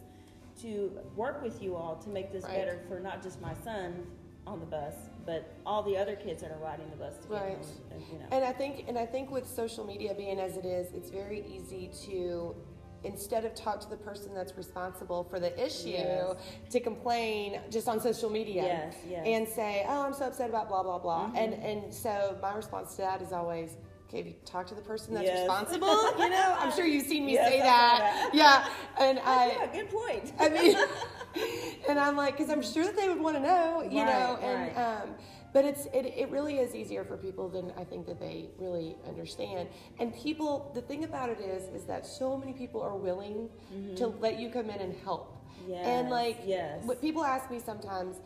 to work with you all to make this right. better for not just my son on the bus, but all the other kids that are riding the bus. right. Home, and, you know. and I think, and I think with social media being as it is, it's very easy to instead of talk to the person that's responsible for the issue yes. to complain just on social media yes, yes. and say oh i'm so upset about blah blah blah mm-hmm. and and so my response to that is always okay, if you talk to the person that's responsible, you know, I'm sure you've seen me say that. that. Yeah, and I. Yeah, good point. I mean, and I'm like, because I'm sure that they would want to know, you right, know, and right. um, but it's it, it really is easier for people than I think that they really understand. And people, the thing about it is, is that so many people are willing mm-hmm. to let you come in and help. Yes, and like, yes. what people ask me sometimes,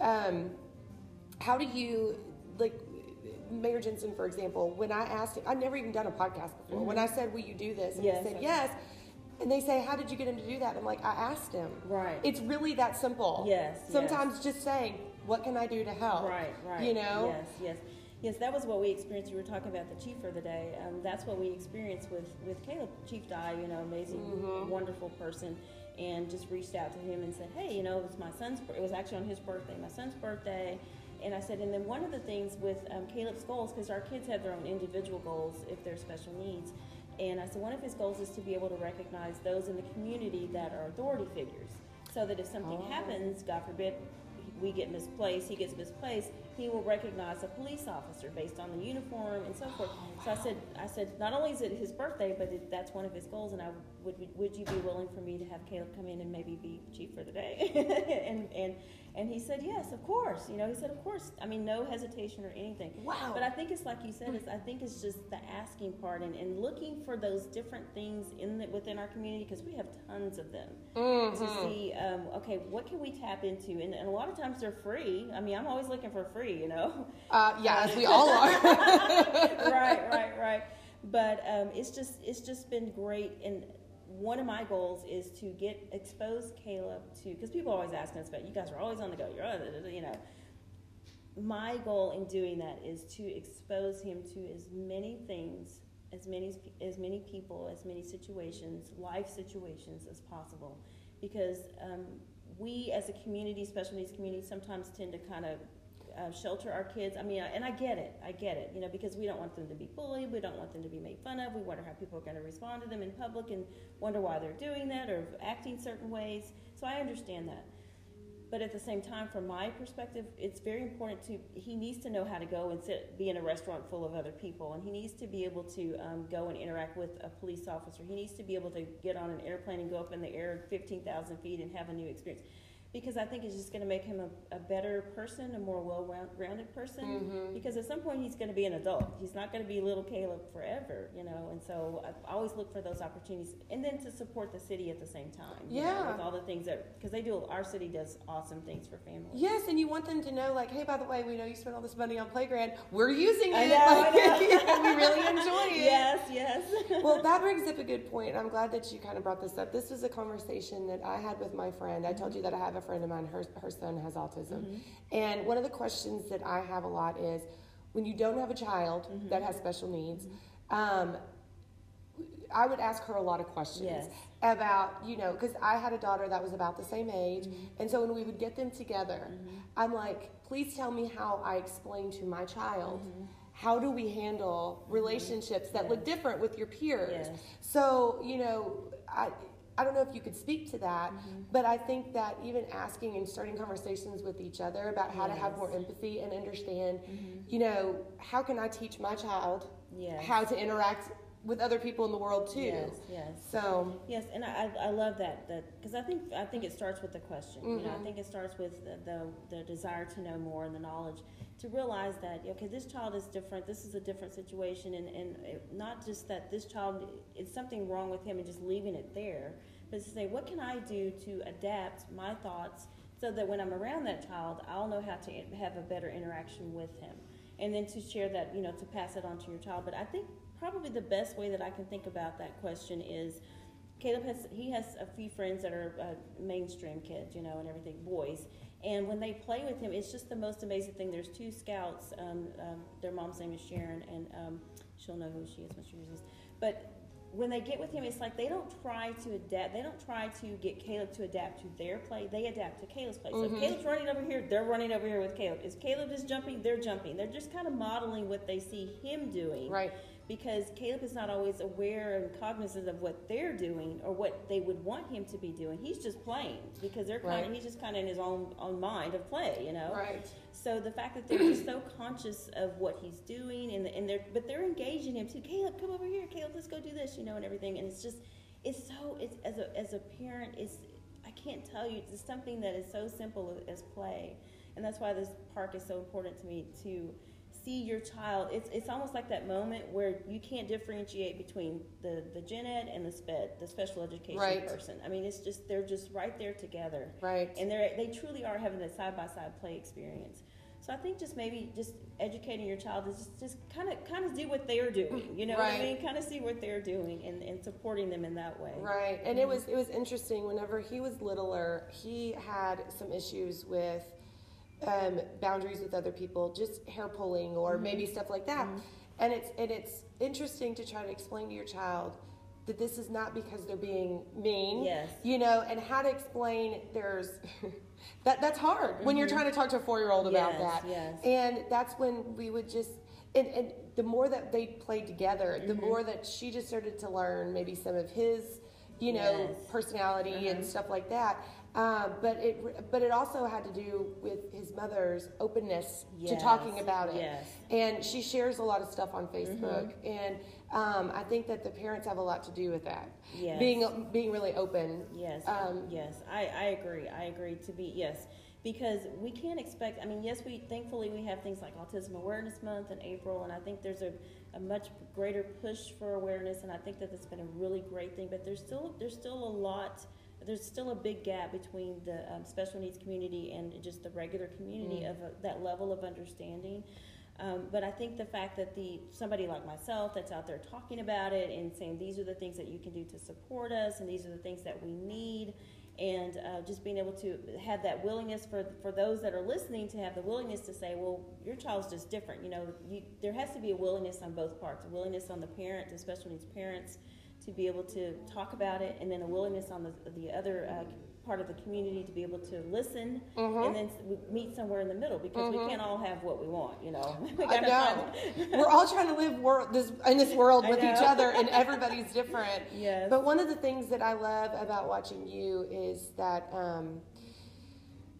um, how do you like Mayor Jensen, for example, when I asked him, I'd never even done a podcast before. Mm-hmm. When I said, "Will you do this?" and yes, he said, "Yes," and they say, "How did you get him to do that?" I'm like, "I asked him." Right. It's really that simple. Yes. Sometimes yes. just saying, "What can I do to help?" Right. Right. You know. Yes. Yes. Yes, that was what we experienced. You were talking about the chief for the day. Um, that's what we experienced with, with Caleb. Chief Dye, you know, amazing, Mm-hmm. wonderful person, and just reached out to him and said, hey, you know, it was my son's, it was actually on his birthday, my son's birthday. And I said, and then one of the things with um, Caleb's goals, because our kids have their own individual goals if they're special needs, and I said, one of his goals is to be able to recognize those in the community that are authority figures. So that if something Oh. happens, God forbid, we get misplaced, he gets misplaced, he will recognize a police officer based on the uniform and so forth. So I said, I said, not only is it his birthday, but it, that's one of his goals, and I would, would you be willing for me to have Caleb come in and maybe be chief for the day? and and and he said, yes, of course. You know, he said, of course. I mean, no hesitation or anything. Wow. But I think it's like you said. It's, I think it's just the asking part and, and looking for those different things in the, within our community because we have tons of them Mm-hmm. to see. Um, okay, what can we tap into? And, and a lot of times they're free. I mean, I'm always looking for free. You know. Uh, yeah, as we all are. right, right, right. But um, it's just it's just been great. And one of my goals is to get expose Caleb to because people always asking us about you guys are always on the go. You're you know. My goal in doing that is to expose him to as many things, as many as many people, as many situations, life situations as possible, because um, we as a community, special needs community, sometimes tend to kind of uh, shelter our kids. I mean, and I get it, I get it, you know, because we don't want them to be bullied, we don't want them to be made fun of, we wonder how people are going to respond to them in public and wonder why they're doing that or acting certain ways. So I understand that. But at the same time, from my perspective, it's very important to, he needs to know how to go and sit, be in a restaurant full of other people, and he needs to be able to um, go and interact with a police officer. He needs to be able to get on an airplane and go up in the air 15,000 feet and have a new experience because I think it's just going to make him a, a better person, a more well-rounded person. Mm-hmm. Because at some point he's going to be an adult. He's not going to be little Caleb forever, you know. And so I always look for those opportunities, and then to support the city at the same time. you know, Yeah. with all the things that because they do. Our city does awesome things for families. Yes, and you want them to know, like, hey, by the way, we know you spent all this money on playground. We're using it. I know, I like, know. we really enjoy it. Yes, yes. well, that brings up a good point. I'm glad that you kind of brought this up. This was a conversation that I had with my friend. I told you that I have a friend of mine, her, her son has autism. Mm-hmm. And one of the questions that I have a lot is when you don't have a child mm-hmm. that has special needs, mm-hmm. um, I would ask her a lot of questions Yes. about, you know, because I had a daughter that was about the same age. And so when we would get them together, I'm like, please tell me how I explain to my child. How do we handle relationships that look different with your peers? Yes. So, you know, I, I don't know if you could speak to that, Mm-hmm. but I think that even asking and starting conversations with each other about how to have more empathy and understand, you know, how can I teach my child Yes. how to interact with other people in the world too? Yes, yes. So, Yes, and I, I love that that because I think I think it starts with the question. You know, I Mhm. think it starts with the, the the desire to know more and the knowledge to realize that okay, this child is different. This is a different situation, and and it, not just that this child is something wrong with him and just leaving it there, but to say what can I do to adapt my thoughts so that when I'm around that child, I'll know how to have a better interaction with him, and then to share that you know to pass it on to your child. But I think probably the best way that I can think about that question is Caleb has he has a few friends that are uh, mainstream kids, you know, and everything, boys. And when they play with him, it's just the most amazing thing. There's two scouts. Um, um, their mom's name is Sharon, and um, she'll know who she is when she hears this. But when they get with him, it's like they don't try to adapt. They don't try to get Caleb to adapt to their play. They adapt to Caleb's play. So if Caleb's running over here, they're running over here with Caleb. If Caleb is jumping, they're jumping. They're just kind of modeling what they see him doing right. Because Caleb is not always aware and cognizant of what they're doing or what they would want him to be doing. He's just playing because they're kind Right. of he's just kind of in his own own mind of play, you know. Right. So the fact that they're just so conscious of what he's doing and and they're but they're engaging him too. Caleb, come over here. Caleb, let's go do this, you know, and everything. And it's just it's so it's as a as a parent it's I can't tell you it's something that is so simple as play, and that's why this park is so important to me to see your child. It's it's almost like that moment where you can't differentiate between the the gen ed and the sped, the special education Right. person. I mean, it's just they're just right there together Right. and they they truly are having a side by side play experience. So I think just maybe just educating your child is just, just kind of kind of do what they're doing. You know what I mean? Kind of see what they're doing and, and supporting them in that way. Right. And it mm-hmm. was it was interesting whenever he was littler, he had some issues with um, boundaries with other people, just hair pulling or Mm-hmm. maybe stuff like that. And it's and it's interesting to try to explain to your child that this is not because they're being mean. Yes. You know, and how to explain there's that that's hard when you're trying to talk to a four year old about Mm-hmm. Yes, that. yes. And that's when we would just and, and the more that they played together, the Mm-hmm. more that she just started to learn maybe some of his, you know, Yes. personality and Mhm. stuff like that. Um, but it but it also had to do with his mother's openness to talking about it. yes. And she shares a lot of stuff on Mm-hmm. Facebook, and um, I think that the parents have a lot to do with that. Yes. Being being really open. Yes, Um, yes, I, I agree. I agree to be yes, because we can't expect. I mean, yes, we thankfully we have things like Autism Awareness Month in April, and I think there's a, a much greater push for awareness, and I think that that's been a really great thing. But there's still there's still a lot. There's still a big gap between the um, special needs community and just the regular community of uh that level of understanding. Um, but I think the fact that the somebody like myself that's out there talking about it and saying these are the things that you can do to support us and these are the things that we need, and uh, just being able to have that willingness for for those that are listening to have the willingness to say, well, your child's just different. You know, you, there has to be a willingness on both parts, a willingness on the parent, the special needs parents, to be able to talk about it, and then a willingness on the the other. Uh, part of the community to be able to listen and then meet somewhere in the middle because we can't all have what we want you know we I know. We're all trying to live wor- this, in this world with each other, and everybody's different. Yes. But one of the things that I love about watching you is that um,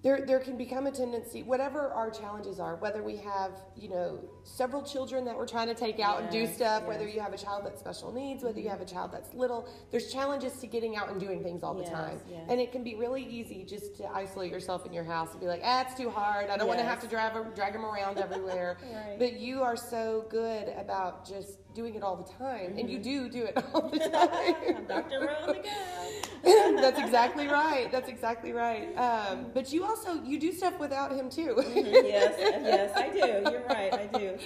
there there can become a tendency, whatever our challenges are, whether we have you know several children that we're trying to take out and do Yes, stuff, whether you have a child that's special needs, whether you have a child that's little. There's challenges to getting out and doing things all the Yes, time, yes. and it can be really easy just to isolate yourself in your house and be like, ah, it's too hard. I don't want to have to drive drag them around everywhere. Right. But you are so good about just doing it all the time, and you Mm-hmm. do do it all the time. Dr. Rowe on the go. That's exactly right. That's exactly right. Um, but you also you do stuff without him too. yes, yes, I do. You're right, I do.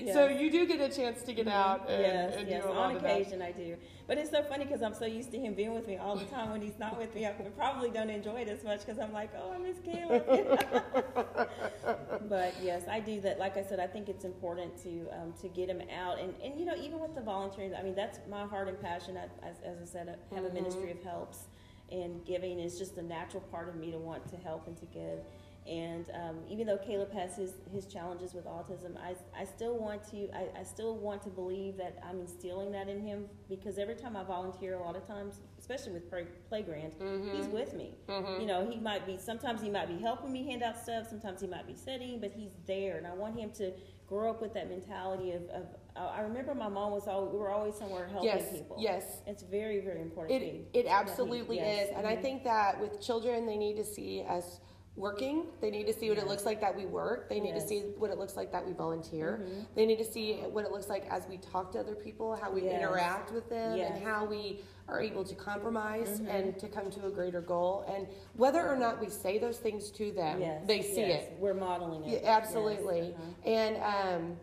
Yes. So you do get a chance to get out and, yes, and yes. do a lot On occasion, I do. But it's so funny because I'm so used to him being with me all the time. When he's not with me, I probably don't enjoy it as much because I'm like, oh, I miss Caleb. but yes, I do that. Like I said, I think it's important to um, to get him out, and and you know, even with the volunteering, I mean, that's my heart and passion. I, as, as I said, I have a ministry of helps, and giving is just a natural part of me to want to help and to give. And um, even though Caleb has his, his challenges with autism, I, I still want to I, I still want to believe that I'm instilling that in him because every time I volunteer, a lot of times, especially with play, Playground, he's mm-hmm. with me. Mm-hmm. You know, he might be sometimes he might be helping me hand out stuff, sometimes he might be sitting, but he's there, and I want him to grow up with that mentality of. of I remember my mom was always we were always somewhere helping Yes, people. yes. it's very very important. to It me. it absolutely Yes. is, and I mm-hmm. think that with children, they need to see us working. They need to see what it looks like that we work. They need to see what it looks like that we volunteer. Mm-hmm. They need to see what it looks like as we talk to other people, how we Yes. interact with them, Yes. Mm-hmm. and how we are able to compromise and to come to a greater goal. And whether or not we say those things to them, Yes, they see yes. it. We're modeling it. Yeah, Yes, absolutely. uh-huh. And um,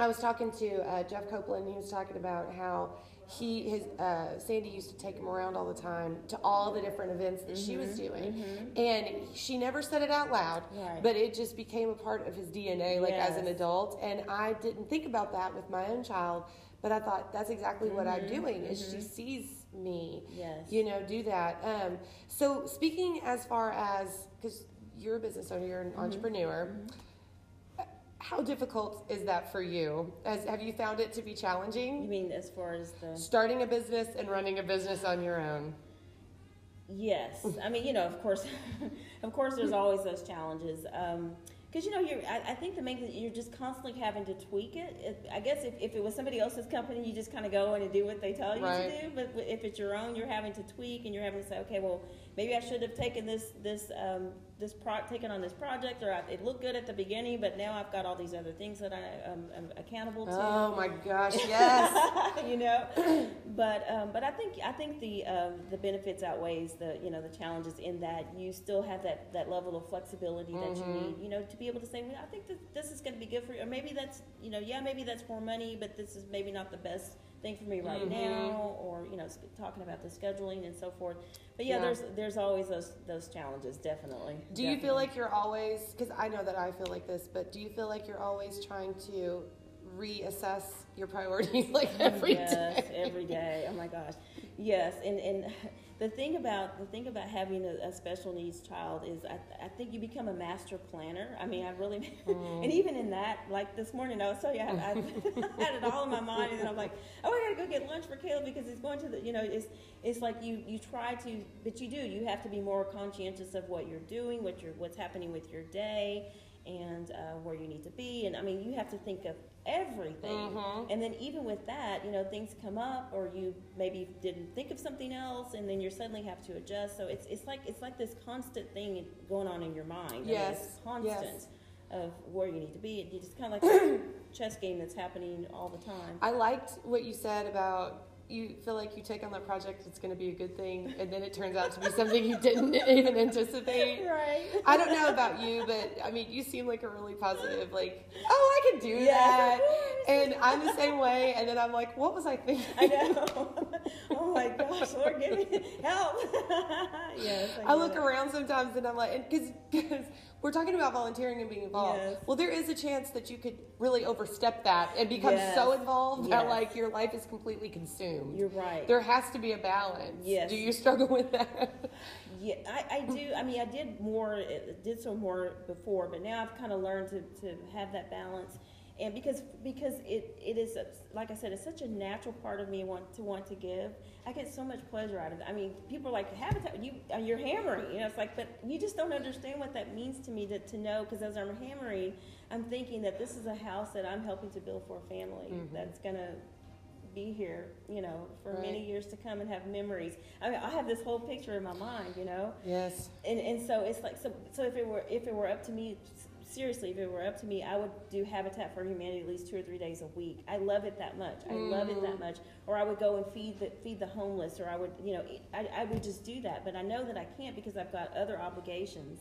I was talking to uh, Jeff Copeland. He was talking about how he his uh, Sandy used to take him around all the time to all the different events that she was doing, and she never said it out loud, Mm-hmm. Right. but it just became a part of his DNA, like as an adult. And I didn't think about that with my own child, but I thought that's exactly what I'm Mm-hmm. doing. Is she sees me, Yes. you know, do that. Um, so speaking as far as because you're a business owner, you're an Mm-hmm. entrepreneur. How difficult is that for you? As have you found it to be challenging? You mean as far as the Starting a business and running a business on your own. Yes, I mean, you know, of course, of course, there's always those challenges. Um, because you know, you're. I, I think the main thing you're just constantly having to tweak it. it I guess if, if it was somebody else's company, you just kind of go in and do what they tell you Right. to do. But if it's your own, you're having to tweak and you're having to say, okay, well, maybe I should have taken this this um, this pro- taken on this project, or I, it looked good at the beginning, but now I've got all these other things that I um, am accountable to Oh my gosh, yes. you know. But um, but I think I think the um, the benefits outweighs the you know the challenges in that you still have that, that level of flexibility that you need you know to be able to say well, I think that this is going to be good for you or maybe that's you know yeah maybe that's more money but this is maybe not the best thing for me right Mhm. now, or you know, talking about the scheduling and so forth. But yeah, Yeah. there's there's always those those challenges, definitely. Do you feel like you're always, because I know that I feel like this, but do you feel like you're always trying to reassess your priorities like every day? yes, every day. Oh my gosh, yes. And and the thing about the thing about having a, a special needs child is, I, I think you become a master planner. I mean, I really, Mm. and even in that, like this morning, I was telling you, I had, I had it all in my mind, and I'm like, oh, I gotta go get lunch for Caleb because he's going to the, you know, it's it's like you you try to, but you do. You have to be more conscientious of what you're doing, what you're what's happening with your day. And uh, where you need to be, and I mean, you have to think of everything. Mhm. And then even with that, you know, things come up, or you maybe didn't think of something else, and then you suddenly have to adjust. So it's it's like it's like this constant thing going on in your mind. I mean, Yes, it's constant yes. of where you need to be. Just kind of like a chess game that's happening all the time. I liked what you said about you feel like you take on that project, it's going to be a good thing, and then it turns out to be something you didn't even anticipate. Right. I don't know about you, but I mean, you seem like a really positive, like, oh, I can do Yes, that. And I'm the same way, and then I'm like, what was I thinking? I know. oh my gosh, Lord, give me help. yes. I get look it. around sometimes and I'm like, because we're talking about volunteering and being involved. Yes. Well, there is a chance that you could really overstep that and become so Yes. involved that like your life is completely consumed. You're right. There has to be a balance. Yes. Do you struggle with that? Yeah, I, I do. I mean, I did more, did so more before, but now I've kind of learned to, to have that balance. And because because it, it is like I said, it's such a natural part of me want to want to give. I get so much pleasure out of it. I mean, people are like habitat. You uh, you're hammering. You know, it's like, but you just don't understand what that means to me. To, to know because as I'm hammering, I'm thinking that this is a house that I'm helping to build for a family that's gonna be here, you know, for Right. many years to come and have memories. I mean, I have this whole picture in my mind, you know, Yes. and and so it's like so so if it were if it were up to me, seriously, if it were up to me, I would do Habitat for Humanity at least two or three days a week. I love it that much. I love it that mm. much. Or I would go and feed the feed the homeless, or I would you know I I would just do that. But I know that I can't because I've got other obligations.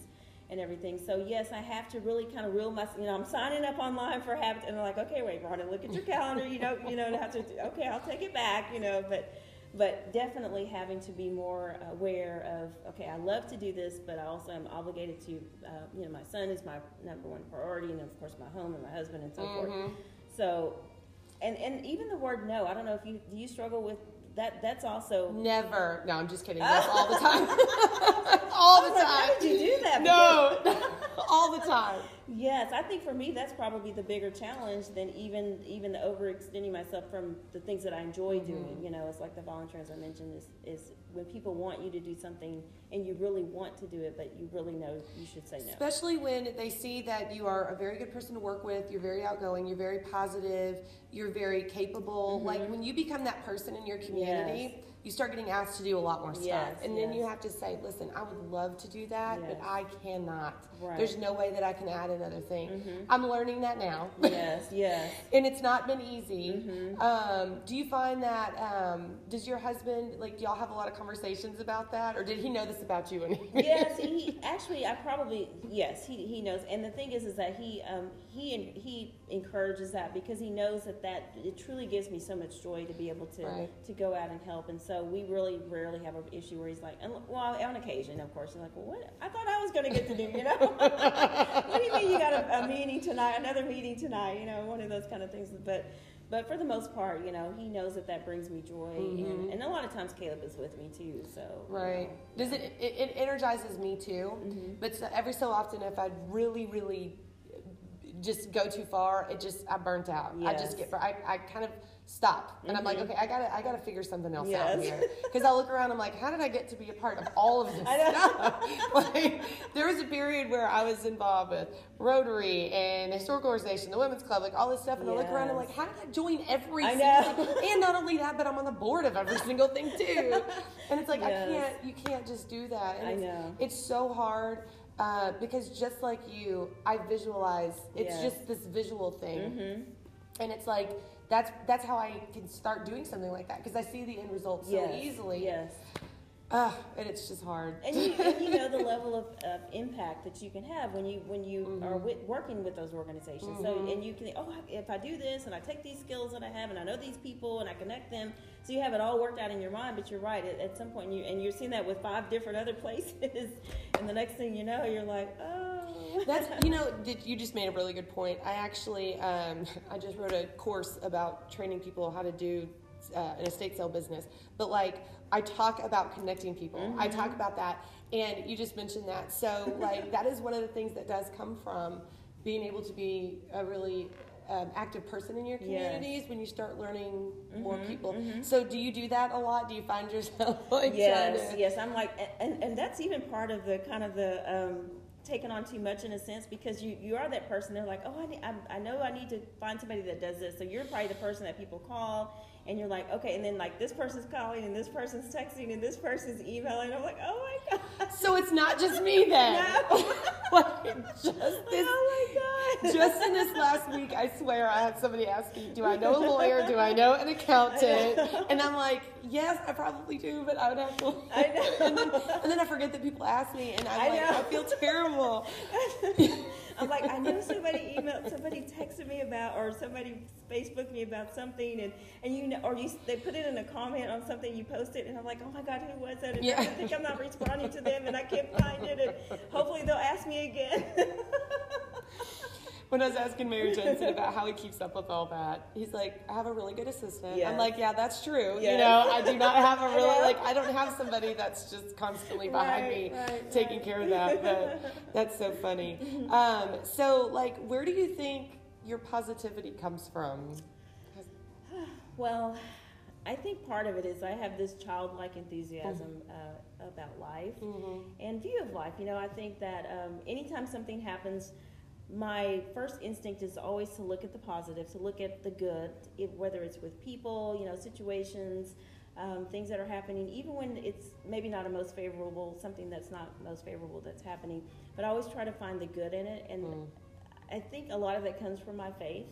And everything. So yes, I have to really kind of reel my. You know, I'm signing up online for Habitat, and I'm like, okay, wait, Rhonda, look at your calendar. You know, you know, have to. Okay, I'll take it back. You know, but but definitely having to be more aware of okay i love to do this but i also am obligated to uh, you know my son is my number one priority and of course my home and my husband and so forth so and and even the word no i don't know if you do you struggle with that that's also Never. No, I'm just kidding. That's all the time. all the I was like, time. how did you do that No, all the time. Yes, I think for me that's probably the bigger challenge than even even the overextending myself from the things that I enjoy Mm-hmm. doing. You know, it's like the volunteer as I mentioned is is when people want you to do something and you really want to do it, but you really know you should say no. Especially when they see that you are a very good person to work with, you're very outgoing, you're very positive, you're very capable. Like when you become that person in your community, Mm-hmm. Yes. You start getting asked to do a lot more stuff. Yes, and then you have to say, listen, I would love to do that, but I cannot. Right. Mm-hmm. There's no way that I can add another thing. I'm learning that now. yes, yes. and it's not been easy. Mm-hmm. Um, do you find that, um, does your husband, like, Do y'all have a lot of conversations about that? Or did he know this about you? Yes, he actually. I probably yes. He, he knows, and the thing is, is that he um, he he encourages that because he knows that that it truly gives me so much joy to be able to Right. to go out and help, and so we really rarely have an issue where he's like, well, on occasion, of course, he's like, well, what? I thought I was going to get to do, you know? what do you mean you got a, a meeting tonight, another meeting tonight? You know, one of those kind of things, but. But for the most part, you know, he knows that that brings me joy, and, and a lot of times Caleb is with me too. So you Mm-hmm. Right. know, Does it, it? It energizes me too. Mm-hmm. But so, every so often, if I really, really just go too far, it just I burnt out. I just get. I, I kind of stop, and I'm like, okay, I gotta, I gotta figure something else out Mm-hmm. Here. Because I look around, I'm like, how did I get to be a part of all of this I know. stuff? like, there was a period where I was involved with Rotary and historical organization, the women's club, like all this stuff, and I look around, I'm like, how did I join every I single know. thing? And not only that, but I'm on the board of every single thing too. And it's like I can't, you can't just do that. And I it's, know. It's so hard uh, because just like you, I visualize. It's Yes. just this visual thing, Mm-hmm. and it's like that's that's how I can start doing something like that because I see the end result so yes. easily. Yes. Uh, and it's just hard. and you, and you know the level of, of impact that you can have when you when you Mm-hmm. are with, working with those organizations. So and you can oh if I do this and I take these skills that I have and I know these people and I connect them, so you have it all worked out in your mind. But you're right at, at some point you and you're seeing that with five different other places, and the next thing you know you're like oh That's you know, did, you just made a really good point. I actually, um, I just wrote a course about training people how to do uh, an estate sale business. But like, I talk about connecting people. I talk about that, and you just mentioned that. So like, that is one of the things that does come from being able to be a really um, active person in your Yes. communities when you start learning more people. So do you do that a lot? Do you find yourself like yes, to- yes. I'm like, and, and that's even part of the kind of the um, taking on too much in a sense because you, you are that person. They're like, oh, I, need, I, I know I need to find somebody that does this. So you're probably the person that people call, and you're like, okay. And then like this person's calling, and this person's texting, and this person's emailing. I'm like, oh my god. So it's not just me then. No. like just oh, this oh my god. just in this last week, I swear I had somebody ask me, "Do I know a lawyer? Do I know an accountant?" And I'm like, "Yes, I probably do, but I would have to." I know. And then, and then I forget that people ask me, and I'm I like, know. I feel terrible. I'm like, I know somebody emailed, somebody texted me about, or somebody Facebooked me about something, and and you know, or you they put it in a comment on something you posted, and I'm like, oh my god, who was that? And Yeah. I think I'm not responding to them, and I can't find it, and hopefully they'll ask me again. When I was asking Mayor Jensen about how he keeps up with all that, he's like, "I have a really good assistant." I'm like, "Yeah, that's true. You know, I do not have a really know. like, I don't have somebody that's just constantly behind Right, me right, taking right. care of that." But that's so funny. Um, so, like, where do you think your positivity comes from? Well, I think part of it is I have this childlike enthusiasm uh, about life and view of life. You know, I think that um, anytime something happens, my first instinct is always to look at the positive, to look at the good, if, whether it's with people, you know, situations, um, things that are happening, even when it's maybe not a most favorable, something that's not most favorable that's happening. But I always try to find the good in it, and I think a lot of it comes from my faith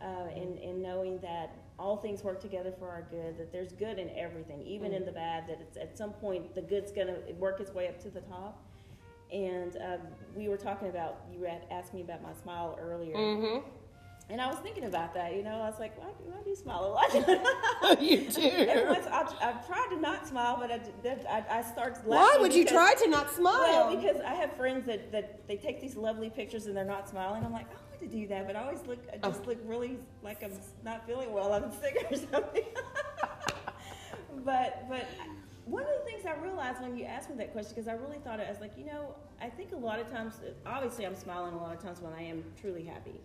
uh, in, in knowing that all things work together for our good, that there's good in everything, even in the bad, that it's at some point the good's going to work its way up to the top. And um, we were talking about, you had asked me about my smile earlier. Mm-hmm. And I was thinking about that, you know, I was like, why, do, why do you smile a lot? you do. I've, I've tried to not smile, but I, I, I start laughing. Why would you because- try to not smile? well, because I have friends that, that they take these lovely pictures and they're not smiling. I'm like, I want to do that, but I always look, I just Oh. look really like I'm not feeling well. I'm sick or something. but but one of the things I realized when you asked me that question, because I really thought it, I was like, you know, I think a lot of times, obviously, I'm smiling a lot of times when I am truly happy.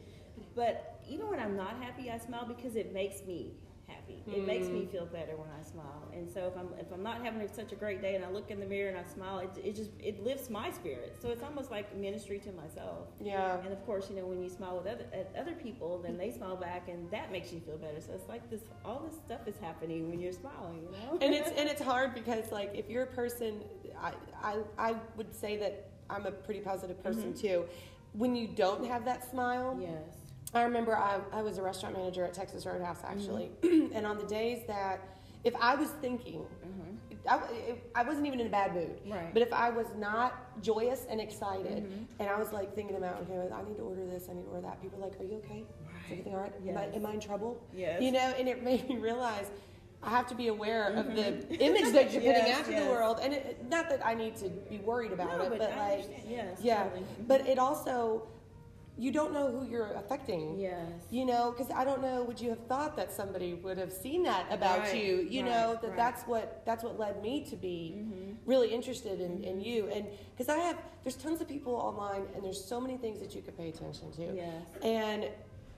But even when I'm not happy, I smile because it makes me happy. It makes me hmm. feel better when I smile. And so if I'm if I'm not having such a great day and I look in the mirror and I smile, it, it just it lifts my spirit. So it's almost like ministry to myself. yeah. And of course, you know, when you smile with other at other people, then they smile back, and that makes you feel better. So it's like this, all this stuff is happening when you're smiling, you know. and it's and it's hard because like if you're a person I, I I would say that I'm a pretty positive person mm-hmm. too. When you don't have that smile, yes, I remember I, I was a restaurant manager at Texas Roadhouse mm-hmm. actually, and on the days that if I was thinking, mm-hmm. I, it- I wasn't even in a bad mood, Right. but if I was not joyous and excited, mm-hmm. and I was like thinking about, okay, I need to order this, I need to order that. People are like, are you okay? Is everything all right? Am, I, am I in trouble? Yes. You know, and it made me realize I have to be aware of the image that you're putting out to yes. the world, and it, not that I need to be worried about No, it, but but, I like. Yes, yeah, totally. but it also. You don't know who you're affecting. yes, You know, because I don't know. Would you have thought that somebody would have seen that about Right, you? You right, know that right. Mm-hmm. that's what that's what led me to be really interested in, in you. And because I have, there's tons of people online, and there's so many things that you could pay attention to. yes, And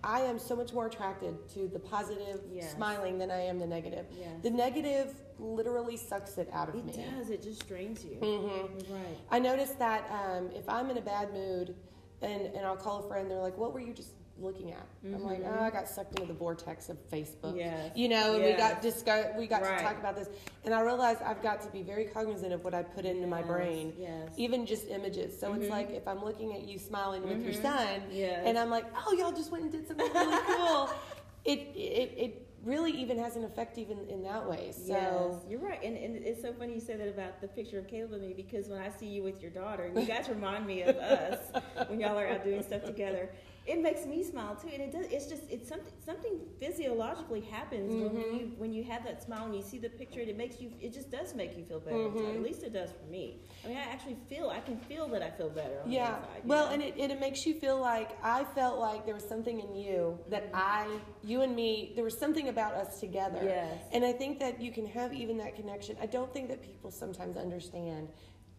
I am so much more attracted to the positive, Yes. smiling than I am the negative. yes. The negative literally sucks it out of It me. It does. It just drains you. Mm-hmm. Right. I noticed that um, if I'm in a bad mood and, and I'll call a friend, they're like, What were you just looking at? I'm like, Oh, I got sucked into the vortex of Facebook. Mm-hmm. Yes. You know, and we got Yes. discuss, we got Right. to talk about this. And I realized I've got to be very cognizant of what I put into my brain, Yes. even just images. So it's Mhm. like if I'm looking at you smiling with your Mhm. son, Yes. and I'm like, Oh, y'all just went and did something really cool. It, it, it really even has an effect even in that way. So Yes, you're right, and, and it's so funny you said that about the picture of Caleb and me because when I see you with your daughter, you guys remind me of us when y'all are out doing stuff together. It makes me smile too, and it does. It's just it's something something physiologically happens when Mm-hmm. you when you have that smile and you see the picture, and it makes you. It just does make you feel better. Mm-hmm. At least it does for me. I mean, I actually feel I can feel that I feel better. On yeah. the inside, Well, know? and it, and it makes you feel like I felt like there was something in you that I, you and me, there was something about us together. Yes. And I think that you can have even that connection. I don't think that people sometimes understand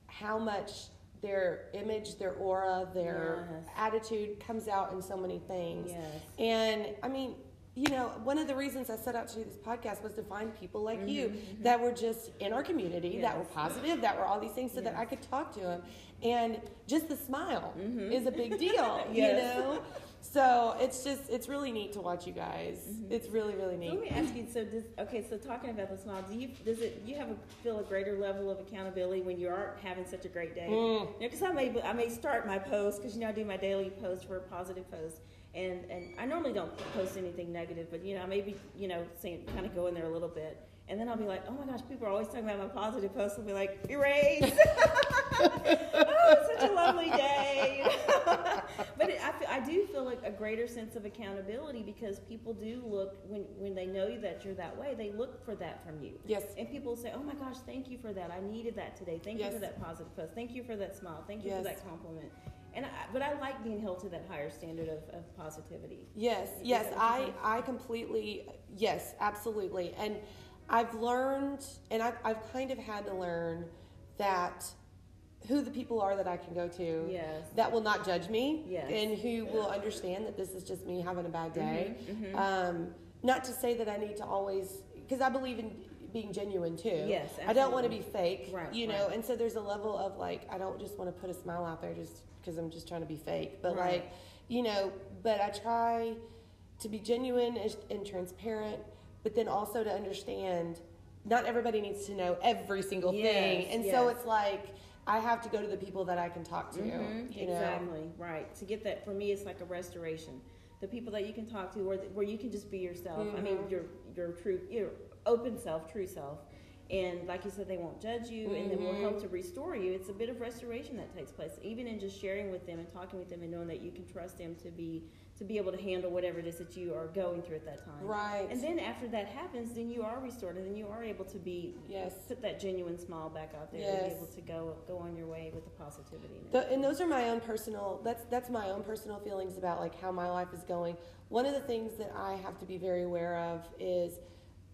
how much their image, their aura, their Yes. attitude comes out in so many things. Yes. And I mean, you know, one of the reasons I set out to do this podcast was to find people like you Mm-hmm, that were just in our community, that were positive, that were all these things, so that I could talk to them. And just the smile is a big deal, Mm-hmm. Yes. you know. So it's just it's really neat to watch you guys. Mm-hmm. It's really really So let me neat. ask you. So, does, okay. So, talking about the smile, do you does it you have a, feel a greater level of accountability when you aren't having such a great day? Mm. Because I may I may start my post because you know I do my daily post for a positive post, and and I normally don't post anything negative, but you know I maybe you know saying kind of go in there a little bit, and then I'll be like, oh my gosh, people are always talking about my positive posts. I'll be like, erase. oh, it's such a lovely day. but it, I, feel, I do feel like a greater sense of accountability because people do look when when they know you that you're that way, they look for that from you. Yes. And people say, "Oh my gosh, thank you for that. I needed that today. Thank you for that positive post. Thank you for that smile. Thank you Yes. for that compliment." And I, but I like being held to that higher standard of, of positivity. Yes, yes, that what you I. I completely, yes, absolutely. And I've learned, and I've, I've kind of had to learn that who the people are that I can go to Yes. that will not judge me Yes. and who will understand that this is just me having a bad day. Mm-hmm, Um, not to say that I need to always, because I believe in being genuine too. Yes, I don't want to be fake, Right, you know, right. and so there's a level of like, I don't just want to put a smile out there just because I'm just trying to be fake. But Right. like, you know, but I try to be genuine and, and transparent, but then also to understand not everybody needs to know every single thing. Yes, And so it's like I have to go to the people that I can talk to. Mhm, You know? exactly right. To get that for me, it's like a restoration. The people that you can talk to, or where you can just be yourself. I mean, Mhm. your your true, your open self, true self. And like you said, they won't judge you, and they will help to restore you. It's a bit of restoration that takes place, even in just sharing with them and talking with them, and knowing that you can trust them to be to be able to handle whatever it is that you are going through at that time. Right. And then after that happens, then you are restored, and then you are able to be Yes. put that genuine smile back out there and be able to go go on your way with the positivity. and and those are my own personal. That's that's my own personal feelings about like how my life is going. One of the things that I have to be very aware of is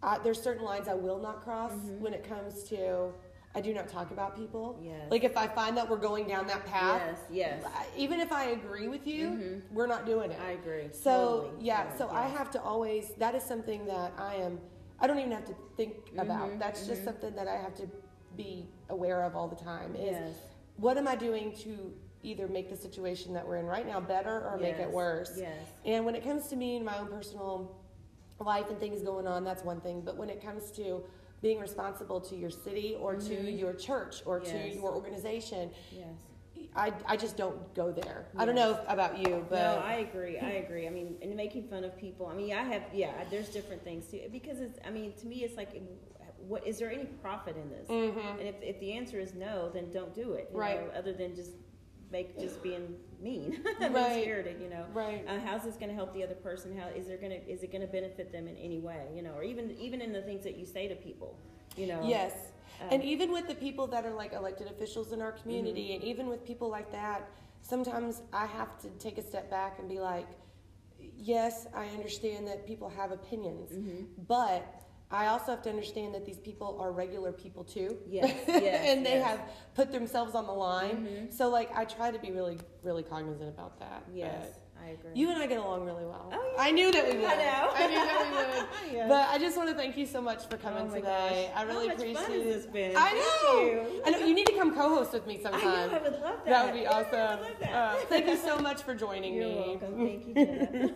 I, there's certain lines I will not cross mm-hmm. when it comes to. I do not talk about people. Yes. Like if I find that we're going down that path, Yes, yes. Even if I agree with you, we're not doing it. I agree. So Totally. yeah, so I have to always. That is something that I am. I don't even have to think Mm-hmm, about. That's just something that I have to be aware of all the time. Is Yes. what am I doing to either make the situation that we're in right now better or make it worse? yes. And when it comes to me and my own personal life and things going on, that's one thing. But when it comes to being responsible to your city or to your church or to Mm-hmm. Your organization, Yes. I, I just don't go there. I don't know about you, but no, I agree. I agree. I mean, and making fun of people. I mean, I have. Yeah, there's different things too. Because it's. I mean, to me, it's like, what is there any profit in this? Mhm. And if, if the answer is no, then don't do it. you Right. know, other than just make just being mean, Right. mean spirited. You know. Right. Uh, how's this going to help the other person? How is there going to is it going to benefit them in any way? You know, or even even in the things that you say to people. You know. Yes. Um, and even with the people that are like elected officials in our community, Mm-hmm. and even with people like that, sometimes I have to take a step back and be like, yes, I understand that people have opinions, Mm-hmm. but I also have to understand that these people are regular people too. Yes, yes, and they yes. have put themselves on the line. Mhm. So, like, I try to be really, really cognizant about that. Yes, But I agree. You and I get along really well. Oh, yeah. I knew that we would. I know. I knew that we would. Yes. But I just want to thank you so much for coming Oh today. gosh. I really How appreciate fun it. this been? I Thank know. you. I know. You need to come co-host with me I sometime. know, I would love that. That would be Yeah, I awesome. would love that. Uh, thank you so much for joining You're me. welcome. Thank you.